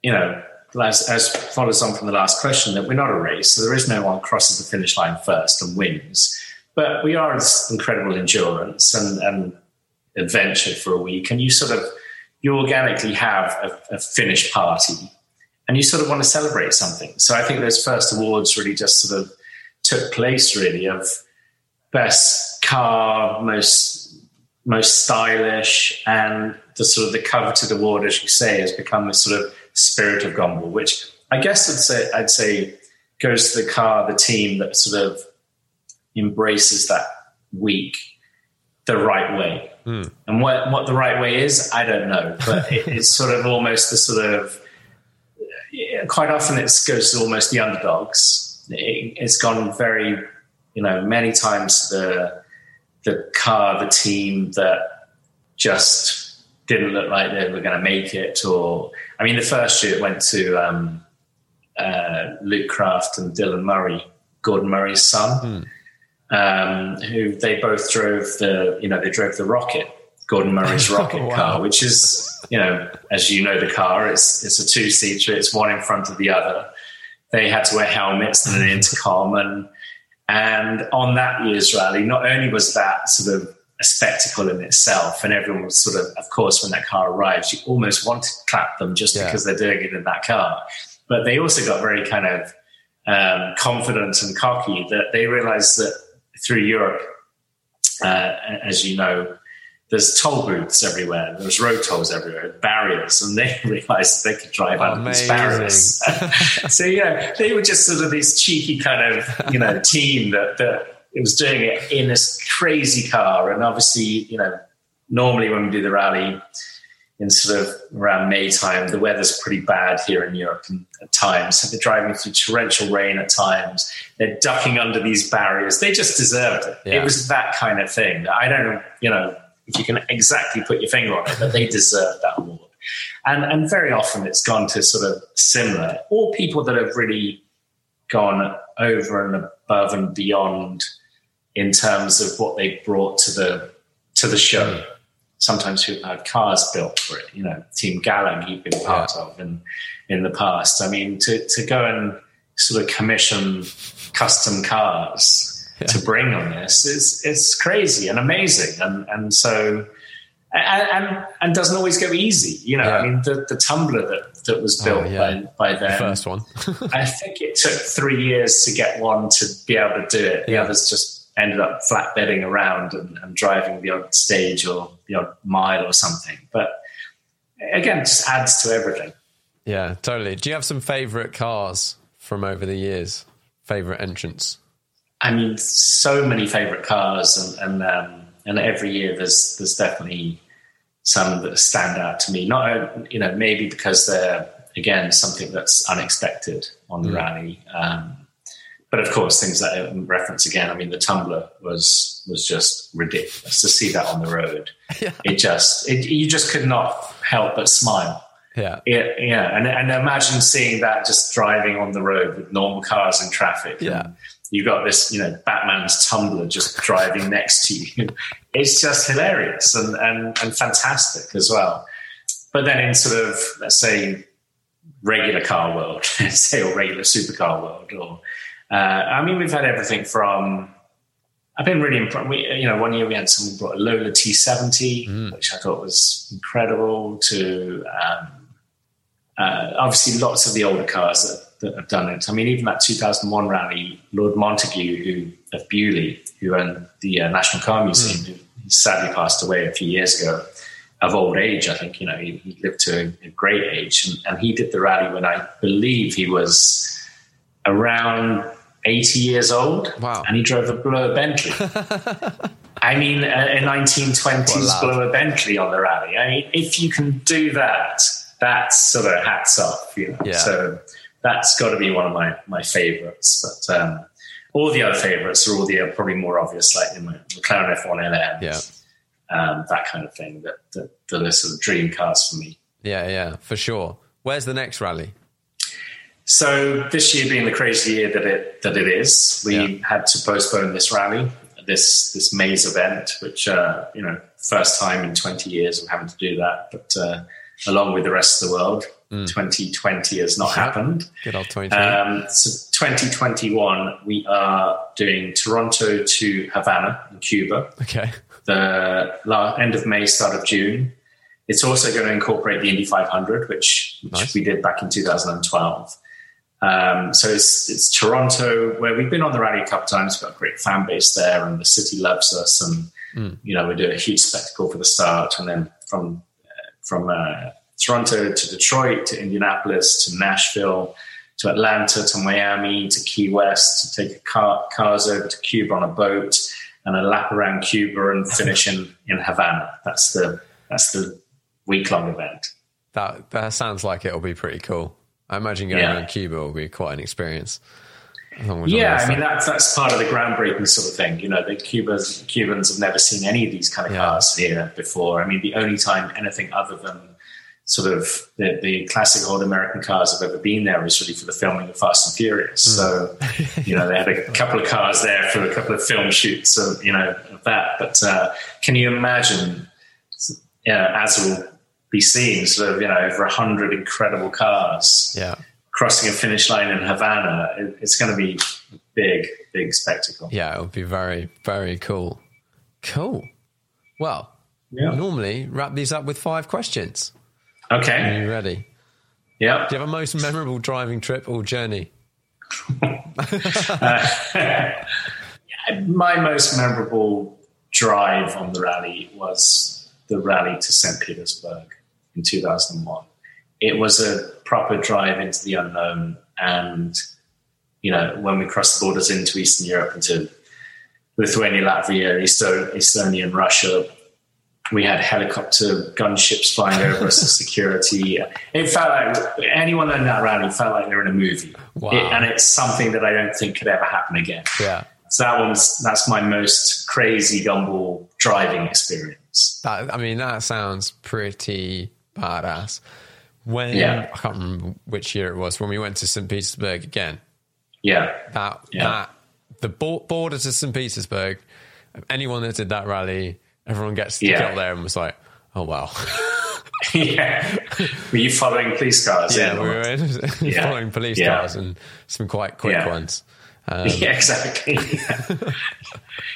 you know, as, as follows on from the last question, that we're not a race, so there is no one crosses the finish line first and wins. But we are this incredible endurance and, and adventure for a week, and you sort of you organically have a, a finish party, and you sort of want to celebrate something. So I think those first awards really just sort of took place, really, of best car, most most stylish, and the sort of the coveted award, as you say, has become the sort of spirit of Gumball, which I guess I'd say I'd say goes to the car, the team that sort of embraces that week the right way. Hmm. And what what the right way is, I don't know, but (laughs) it, it's sort of almost the sort of quite often it goes to almost the underdogs. it, it's gone very, you know, many times the the car, the team that just didn't look like they were going to make it. Or, I mean, the first year it went to um, uh, Luke Craft and Dylan Murray, Gordon Murray's son, um, who they both drove the, you know, they drove the Rocket, Gordon Murray's (laughs) Rocket Wow. car, which is, you know, as you know, the car, it's it's a two seater, it's one in front of the other. They had to wear helmets and an (laughs) intercom, and and on that year's rally, not only was that sort of a spectacle in itself, and everyone was sort of, of course, when that car arrives, you almost want to clap them just Yeah. because they're doing it in that car. But they also got very kind of um, confident and cocky that they realized that through Europe, uh, as you know, there's toll booths everywhere, there's road tolls everywhere, barriers, and they (laughs) realized they could drive under these barriers. (laughs) so yeah, they were just sort of this cheeky kind of you know (laughs) team that that it was doing it in this crazy car, and obviously you know normally when we do the rally in sort of around May time, the weather's pretty bad here in Europe at times. So they're driving through torrential rain at times. They're ducking under these barriers. They just deserved it. Yeah. It was that kind of thing. I don't know, you know, if you can exactly put your finger on it, but they deserved that award. And and very often it's gone to sort of similar, or people that have really gone over and above and beyond in terms of what they brought to the to the show. Mm. Sometimes people had cars built for it. You know, Team Galag you've been part of in in the past. I mean, to to go and sort of commission custom cars to bring on this is it's crazy and amazing, and and so. And, and and doesn't always go easy, you know. I mean, the, the tumbler that, that was Oh, built yeah. by by them, First one. (laughs) I think it took three years to get one to be able to do it. The Yeah. others just ended up flatbedding around and, and driving the odd stage or the odd mile or something. But again, it just adds to everything. yeah, totally. Do you have some favorite cars from over the years? Favorite entrants? I mean, so many favorite cars, and and, um, and every year there's there's definitely some that stand out to me. Not you know maybe because they're again something that's unexpected on the rally, um, but of course things that I reference again. I mean, the tumbler was was just ridiculous to see that on the road. (laughs) It just it, you just could not help but smile. Yeah. Yeah, yeah, and and imagine seeing that just driving on the road with normal cars and traffic. Yeah. And you got this, you know, Batman's tumbler just driving next to you. (laughs) It's just hilarious and, and and fantastic as well. But then in sort of let's say regular car world, (laughs) say or regular supercar world, or uh, I mean, we've had everything from. I've been really impressed. We, you know, one year we had someone brought a Lola T70, which I thought was incredible. To um, uh, obviously lots of the older cars that, that have done it. I mean, even that 2001 rally, Lord Montagu, who of Beaulieu, who owned the uh, National Car Museum, who sadly passed away a few years ago of old age. I think you know he, he lived to a, a great age, and, and he did the rally when I believe he was around 80 years old. Wow. And he drove a Blower Bentley. (laughs) I mean, a, a 1920s lad. Blower Bentley on the rally. I mean, if you can do that, that's sort of hats off, you know. Yeah. So that's got to be one of my my favorites. But um, all the other favorites are all the uh, probably more obvious, like the McLaren F1 LM, Yeah. um, that kind of thing. That that that are sort of dream cars for me. Yeah, yeah, for sure. Where's the next rally? So this year being the crazy year that it that it is, we Yeah. had to postpone this rally, this this maze event, which uh, you know, first time in 20 years of having to do that. But uh, along with the rest of the world, 2020 has not (laughs) happened. Good old 2020. Um, so 2021, we are doing Toronto to Havana in Cuba okay. the la- end of May, start of June. It's also going to incorporate the Indy 500, which, which Nice. we did back in 2012. Um, so it's, it's Toronto, where we've been on the rally a couple of times. We've got a great fan base there, and the city loves us. And you know, we do a huge spectacle for the start, and then from uh, from uh, Toronto to Detroit to Indianapolis to Nashville to Atlanta to Miami to Key West to take a car, cars over to Cuba on a boat and a lap around Cuba and (laughs) finish in, in Havana. That's the that's the week long event. That that sounds like it'll be pretty cool. I imagine going Yeah. around Cuba will be quite an experience. as long as Yeah, I'm mean that's that's part of the groundbreaking sort of thing. You know, the Cubans Cubans have never seen any of these kind of Yeah. cars here before. I mean, the only time anything other than sort of the, the classic old American cars have ever been there is really for the filming of Fast and Furious. Mm. So, (laughs) you know, they had a couple of cars there for a couple of film shoots of you know of that. But uh, can you imagine? Yeah, as will be seen, sort of you know over a hundred incredible cars Yeah. crossing a finish line in Havana. It, it's going to be a big, big spectacle. Yeah, it would be very, very cool. Cool. Well, Yeah. normally wrap these up with five questions. Okay. Are you ready? Yeah. Do you have a most memorable driving trip or journey? (laughs) My most memorable drive on the rally was the rally to St. Petersburg in 2001. It was a proper drive into the unknown. And, you know, when we crossed the borders into Eastern Europe, into Lithuania, Latvia, Estonia, and Russia, we had helicopter gunships flying over us as security. It felt like anyone in that rally felt like they were in a movie. Wow. It- and it's something that I don't think could ever happen again. Yeah. So that one's that's my most crazy gumball driving experience. That, I mean, that sounds pretty badass. When Yeah. I can't remember which year it was when we went to St. Petersburg again. Yeah, That Yeah. that the border to St. Petersburg. Anyone that did that rally, everyone gets to Yeah. get there and was like, "Oh wow, (laughs) yeah. Were you following police cars? yeah, we were in, (laughs) Yeah. following police cars and some quite quick ones." Um, (laughs) yeah, exactly.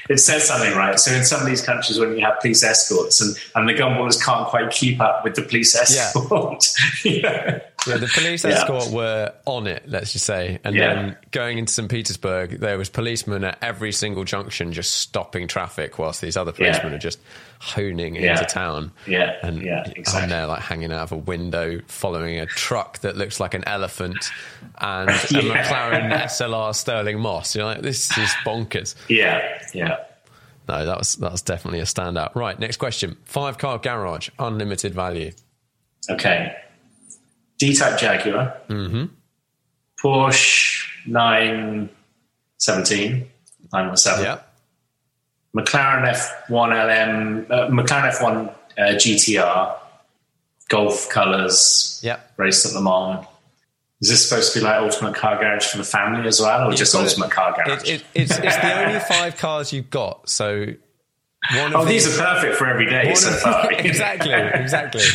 it says something, right? So in some of these countries, when you have police escorts and, and the gumballers can't quite keep up with the police escort, (laughs) yeah. Yeah, the police Yeah. escort were on it, let's just say. And Yeah. then going into St. Petersburg, there was policemen at every single junction just stopping traffic whilst these other policemen Yeah. are just honing Yeah. into town. Yeah, And yeah, I'm there like hanging out of a window following a truck that looks like an elephant and (laughs) a Yeah. McLaren SLR Stirling Moss. You're like, this is bonkers. yeah, yeah. No, that was that was definitely a standout. Right, next question. Five car garage, unlimited value. Okay. D-type Jaguar. Mm-hmm. Porsche 917, 917. Yeah. McLaren F1 LM, uh, McLaren F1 uh, GTR, Gulf colours, Yeah. raced at Le Mans. Is this supposed to be like ultimate car garage for the family as well, or just got it. ultimate car garage? It, it, it's, it's the only five cars you've got. So oh, these these- are perfect for every day so far. (laughs) exactly, exactly. (laughs)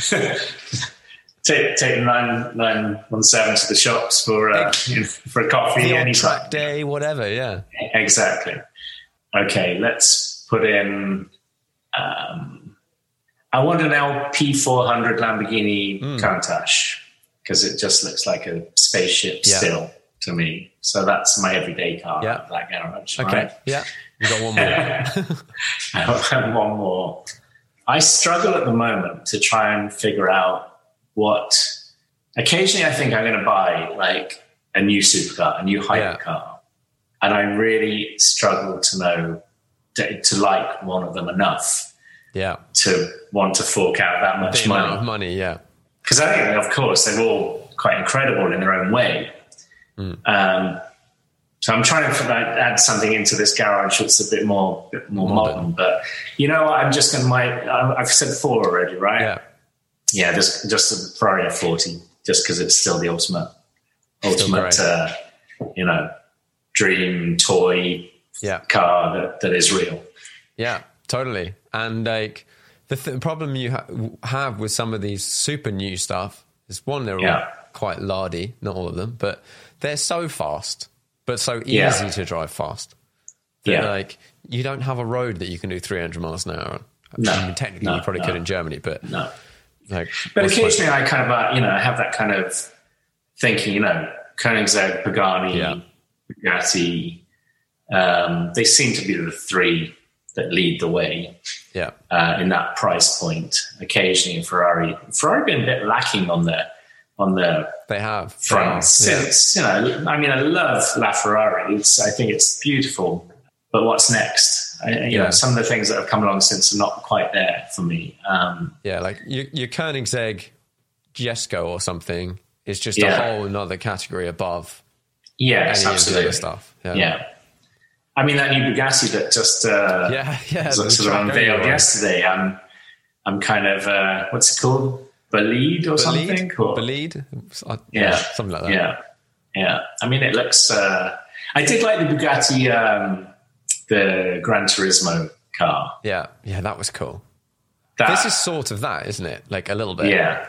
take take the nine nine one seven to the shops for uh, you know, for a coffee anytime. track day, whatever. Yeah, Exactly. Okay, let's put in. Um, I want an LP400 Lamborghini Hmm. Countach because it just looks like a spaceship Yeah. still to me. So that's my everyday car. Yeah. That garage. okay, Right? yeah. You got one more. (laughs) and one more. I struggle at the moment to try and figure out what. Occasionally, I think I'm going to buy like a new supercar, a new hypercar, Yeah. and I really struggle to know to, to like one of them enough yeah, to want to fork out that much money. money. Yeah, Because I think, of course, they're all quite incredible in their own way. Hmm. Um, so I'm trying to like, add something into this garage that's a bit more, bit more Modern. modern. But you know, what? I'm just going to my. I've said four already, right? yeah. Yeah, just just Ferrari F40, just because it's still the ultimate, ultimate, uh, you know, dream toy Yeah, car that, that is real. yeah, totally. And like the th- problem you ha- have with some of these super new stuff is one, they're all quite lardy, not all of them, but they're so fast, but so easy Yeah. to drive fast. That, Yeah. like you don't have a road that you can do 300 miles an hour on. No, I mean, technically, no, you probably no. could in Germany, but No. Like, But occasionally, I kind of, uh, you know, have that kind of thinking, you know, Koenigsegg, Pagani, Yeah. Bugatti. Um, they seem to be the three that lead the way yeah, uh, in that price point. Occasionally, Ferrari, Ferrari been a bit lacking on the on the they have front since you know. I mean, I love LaFerrari. It's, I think it's beautiful. But what's next? I, you Yeah. know, some of the things that have come along since are not quite there for me. Um, Yeah, like your, your Koenigsegg Jesko or something is just Yeah. a whole another category above Yes, any of the absolutely. other stuff. Yeah. I mean that new Bugatti that just uh, (laughs) Yeah, yeah, sort, sort of unveiled yesterday. I'm I'm kind of uh, what's it called? Bolide or something? Belied? Or, Belied? Yeah, something like that. Yeah, yeah. I mean, it looks. Uh, I did like the Bugatti, um, the Gran Turismo car. yeah, yeah, that was cool. That, This is sort of that, isn't it? Like a little bit. yeah,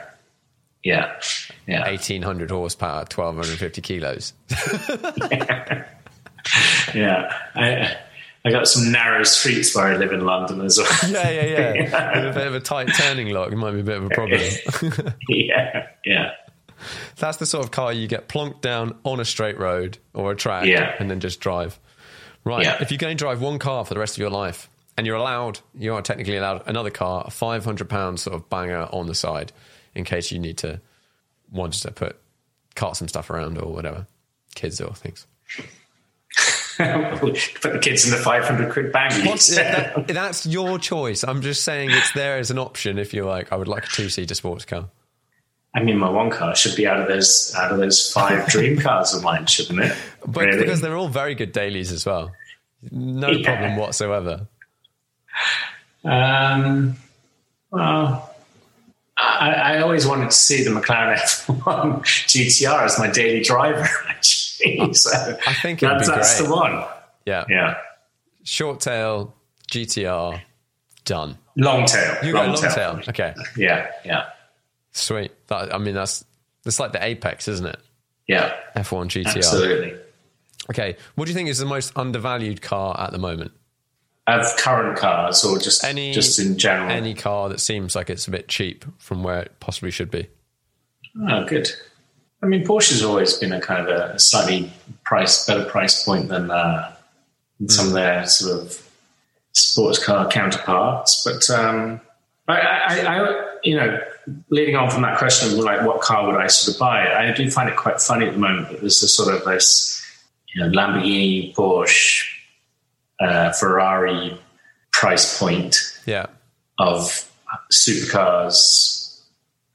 yeah, yeah. 1800 horsepower, 1250 kilos. (laughs) (laughs) Yeah, I, I got some narrow streets where I live in London as well. (laughs) Yeah, yeah, yeah. With a bit of a tight turning lock, it might be a bit of a problem. yeah, yeah, That's the sort of car you get plonked down on a straight road or a track Yeah. and then just drive. Right. Yeah. If you go and drive one car for the rest of your life and you're allowed, you are technically allowed another car, a £500 sort of banger on the side in case you need to, want to put, cart some stuff around or whatever, kids or things. (laughs) Put the kids in the 500 quid bag. That- that's your choice. I'm just saying it's there as an option if you're like, I would like a two seater sports car. I mean, my one car should be out of those out of those five (laughs) dream cars of mine, shouldn't it? But Really? because they're all very good dailies as well. No Yeah. problem whatsoever. Um, well, I, I always wanted to see the McLaren (laughs) F1 GTR as my daily driver, (laughs) actually. So I think would that's, be that's great. the one. Yeah. Yeah. Short tail, GTR, done. Long tail. You go long tail. Okay. Yeah, yeah, Sweet. That, I mean, that's that's like the apex, isn't it? yeah. F1 GTR. Absolutely. Okay. What do you think is the most undervalued car at the moment? Of current cars or just Any just in general? Any car that seems like it's a bit cheap from where it possibly should be. Oh, good. I mean, Porsche's always been a kind of a slightly price better price point than, uh, some of their sort of sports car counterparts. But um, I, I, I, you know, leading on from that question of like what car would I sort of buy, I do find it quite funny at the moment that there's a sort of this, you know, Lamborghini, Porsche, uh, Ferrari price point Yeah. of supercars,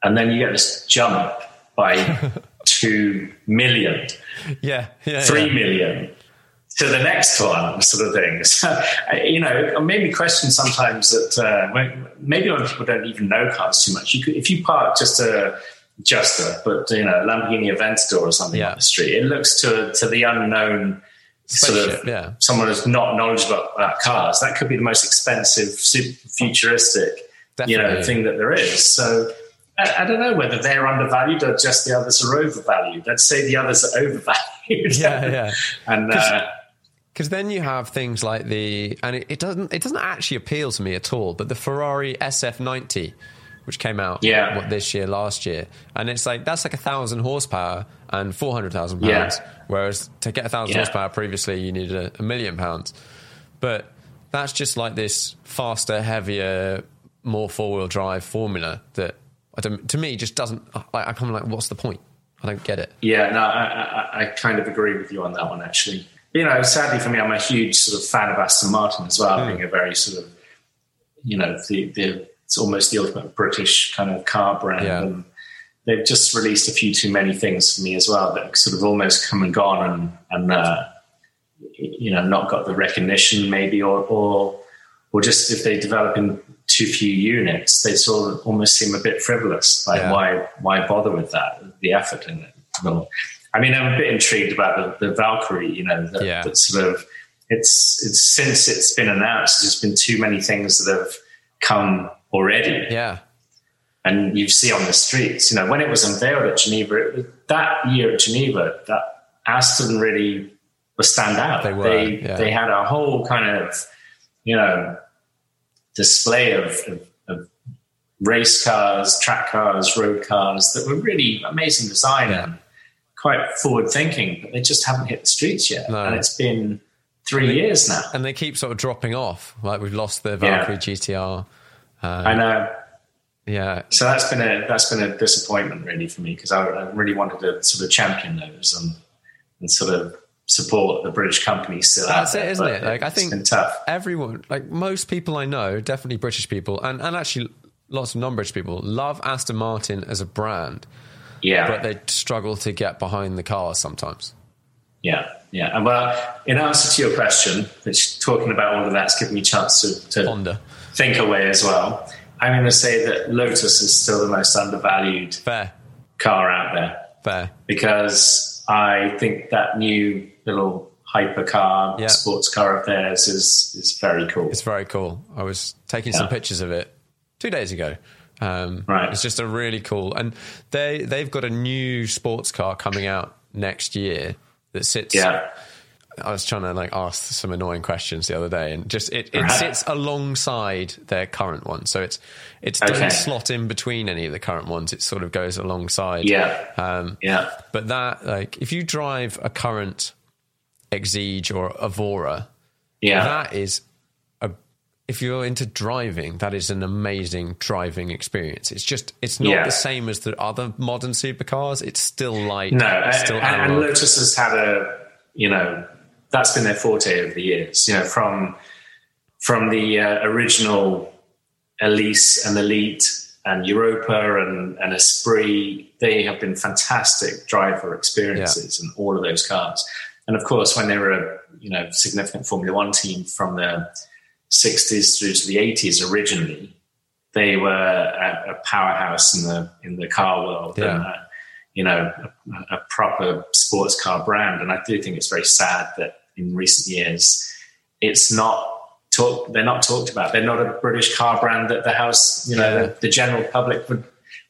and then you get this jump by (laughs) two million, Yeah. Yeah. three yeah. million to the next one, sort of thing. So, (laughs) you know, it made me question sometimes that uh, maybe a lot of people don't even know cars too much. You could, if you park just a just a, but you know, Lamborghini Aventador or something Yeah. on the street, it looks to to the unknown. Sort Spaceship, of, yeah. someone who's not knowledgeable about cars. That could be the most expensive, super futuristic you know thing that there is. So I, I don't know whether they're undervalued or just the others are overvalued. I'd say the others are (laughs) overvalued. Yeah, yeah. and uh, Because then you have things like the, and it, it doesn't, it doesn't actually appeal to me at all. But the Ferrari SF90, which came out Yeah. what, this year, last year, and it's like that's like a thousand horsepower and four hundred thousand Yeah. pounds. Whereas to get a thousand Yeah. horsepower previously, you needed a, a million pounds. But that's just like this faster, heavier, more four wheel drive formula that I don't, to me just doesn't. Like, I'm like, what's the point? I don't get it. yeah, no, I, I, I kind of agree with you on that one. Actually, you know, sadly for me, I'm a huge sort of fan of Aston Martin as well, being a very sort of, you know, the the it's almost the ultimate British kind of car brand. Yeah. And, They've just released a few too many things for me as well that sort of almost come and gone and and uh, you know not got the recognition maybe or or or just if they develop in too few units they sort of almost seem a bit frivolous like Yeah. why why bother with that the effort in it well, I mean I'm a bit intrigued about the, the Valkyrie you know that, Yeah. that sort of it's it's since it's been announced there's been too many things that have come already Yeah. and you see on the streets, you know, when it was unveiled at Geneva, it was, that year at Geneva, that Aston really was stand out. They were, They, yeah. they had a whole kind of, you know, display of, of, of race cars, track cars, road cars that were really amazing design Yeah. Quite forward thinking, but they just haven't hit the streets yet. No. And it's been three years now. and they keep sort of dropping off. Like we've lost the Valkyrie GTR. I um, know. Yeah, So that's been a that's been a disappointment really for me because I, I really wanted to sort of champion those and and sort of support the British companies still That's out it, there. isn't it? Like, I it's think- been tough. everyone, like most people I know, definitely British people, and, and actually lots of non-British people, love Aston Martin as a brand, Yeah, but they struggle to get behind the car sometimes. yeah, yeah. And well, in answer to your question, which talking about all of that's given me a chance to, to Ponder. think away as well. I'm going to say that Lotus is still the most undervalued Fair. car out there Fair. because I think that new little hypercar Yeah. sports car of theirs is is very cool. It's very cool. I was taking some pictures of it two days ago. Um, Right. It's just a really cool, and they they've got a new sports car coming out next year that sits. yeah, I was trying to like ask some annoying questions the other day, and just it, it Right. sits alongside their current one, so it's it Okay. doesn't slot in between any of the current ones. It sort of goes alongside. yeah, Um, yeah, but that like if you drive a current Exige or Evora, yeah, that is if you're into driving that is an amazing driving experience it's just it's not Yeah. the same as the other modern supercars it's still light No, it's and, still and- and. Lotus has had a, you know, that's been their forte over the years. You know, from from the uh, original Elise and Elite and Europa and, and Esprit, they have been fantastic driver experiences in all of those cars. And of course, when they were a you know significant Formula One team from the 60s through to the 80s originally, they were a, a powerhouse in the in the car world. Yeah. And, uh, you know, a, a proper sports car brand. And I do think it's very sad that in recent years, it's not talk. They're not talked about. They're not a British car brand that the house, you know, Yeah. the, the general public would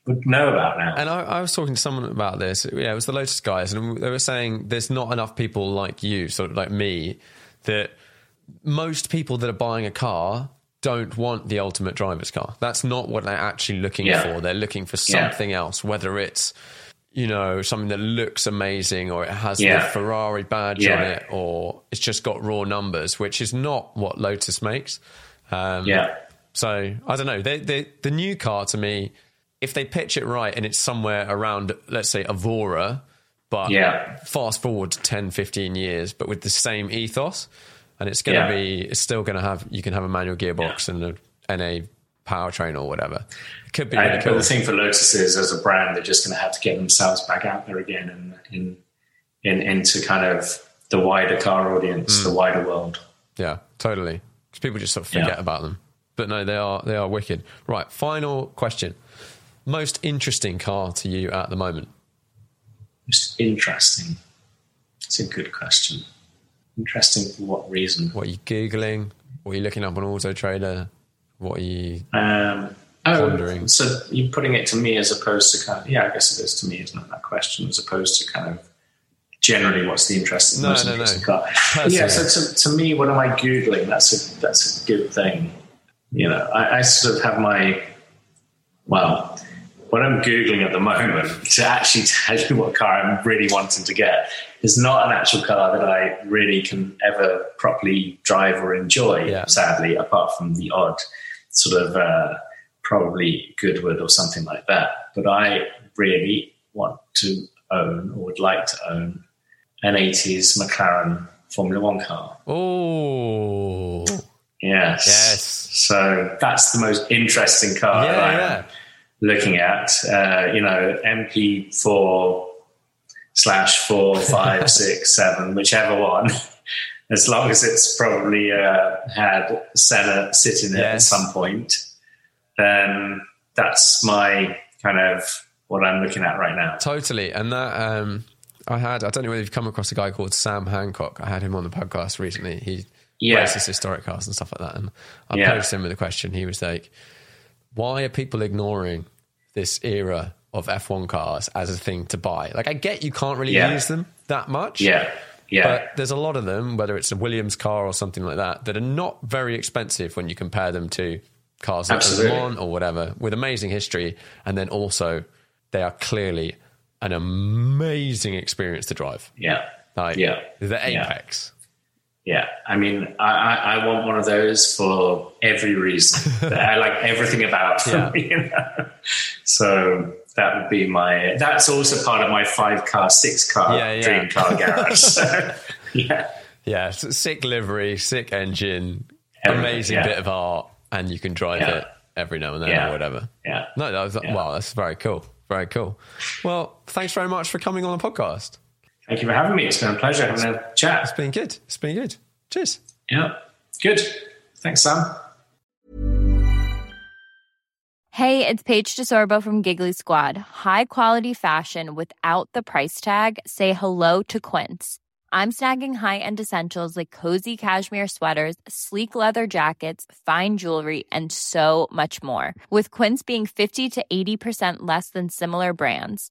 would know about now. and I, I was talking to someone about this yeah it was the lotus guys and they were saying there's not enough people like you sort of like me that most people that are buying a car don't want the ultimate driver's car that's not what they're actually looking Yeah. for they're looking for Yeah. something else whether it's you know something that looks amazing or it has Yeah. the ferrari badge Yeah. on it or it's just got raw numbers which is not what lotus makes um, yeah, so I don't know. They, they, the new car to me, if they pitch it right and it's somewhere around, let's say, Evora, but Yeah. fast forward 10, 15 years, but with the same ethos, and it's going to Yeah. be, it's still going to have, you can have a manual gearbox and a NA powertrain or whatever. It could be really but cool. the thing for Lotus is, as a brand, they're just going to have to get themselves back out there again and in, in into kind of the wider car audience, Mm. the wider world. Yeah, totally. Because people just sort of Yeah. forget about them. But no, they are they are wicked. Right, final question. Most interesting car to you at the moment? It's interesting. It's a good question. Interesting for what reason? What are you googling? What are you looking up on Auto Trader? What are you? Um, oh, Pondering. so you're putting it to me as opposed to kind of, yeah, I guess it is to me, isn't it, that question, as opposed to kind of generally what's the interesting, No, most no, no. interesting car. Personally. Yeah, so to, to me, what am I Googling? That's a, that's a good thing. You know, I, I sort of have my, well, what I'm Googling at the moment (laughs) to actually tell you what car I'm really wanting to get is not an actual car that I really can ever properly drive or enjoy, Yeah. sadly, apart from the odd sort of uh, probably Goodwood or something like that. But I really want to own or would like to own an 80s McLaren Formula One car. Oh, Yes. Yes. So that's the most interesting car that I yeah. Looking at. Uh, you know, MP4 slash four, five, (laughs) six, seven, whichever one. As long as it's probably uh, had Senna sitting in it at some point, then that's my kind of what I'm looking at right now. Totally. And that um, I had. I don't know whether you've come across a guy called Sam Hancock. I had him on the podcast recently. He Yeah. races historic cars and stuff like that. And I Yeah. posed him with a question. He was like, "Why are people ignoring this era of F1 cars as a thing to buy? Like, I get you can't really Yeah. use them that much. Yeah. Yeah. But there's a lot of them, whether it's a Williams car or something like that, that are not very expensive when you compare them to cars like Le Absolutely. Mans or whatever, with amazing history. And then also, they are clearly an amazing experience to drive. yeah. Like, Yeah. the apex. Yeah, I mean, I, I, I want one of those for every reason. (laughs) I like everything about them. Yeah. (laughs) You know? So that would be my. That's also part of my five car, six car Yeah, yeah. dream car (laughs) garage. So, yeah, Yeah, sick livery, sick engine, Everything, amazing yeah. bit of art, and you can drive Yeah. it every now and then Yeah. or whatever. yeah. No, that was Yeah. wow, that's very cool. Very cool. Well, thanks very much for coming on the podcast. Thank you for having me. It's been a pleasure having a chat. It's been good. It's been good. Cheers. Yeah. Good. Thanks, Sam. Hey, it's Paige DeSorbo from Giggly Squad. High quality fashion without the price tag. Say hello to Quince. I'm snagging high-end essentials like cozy cashmere sweaters, sleek leather jackets, fine jewelry, and so much more. With Quince being 50 to 80% less than similar brands.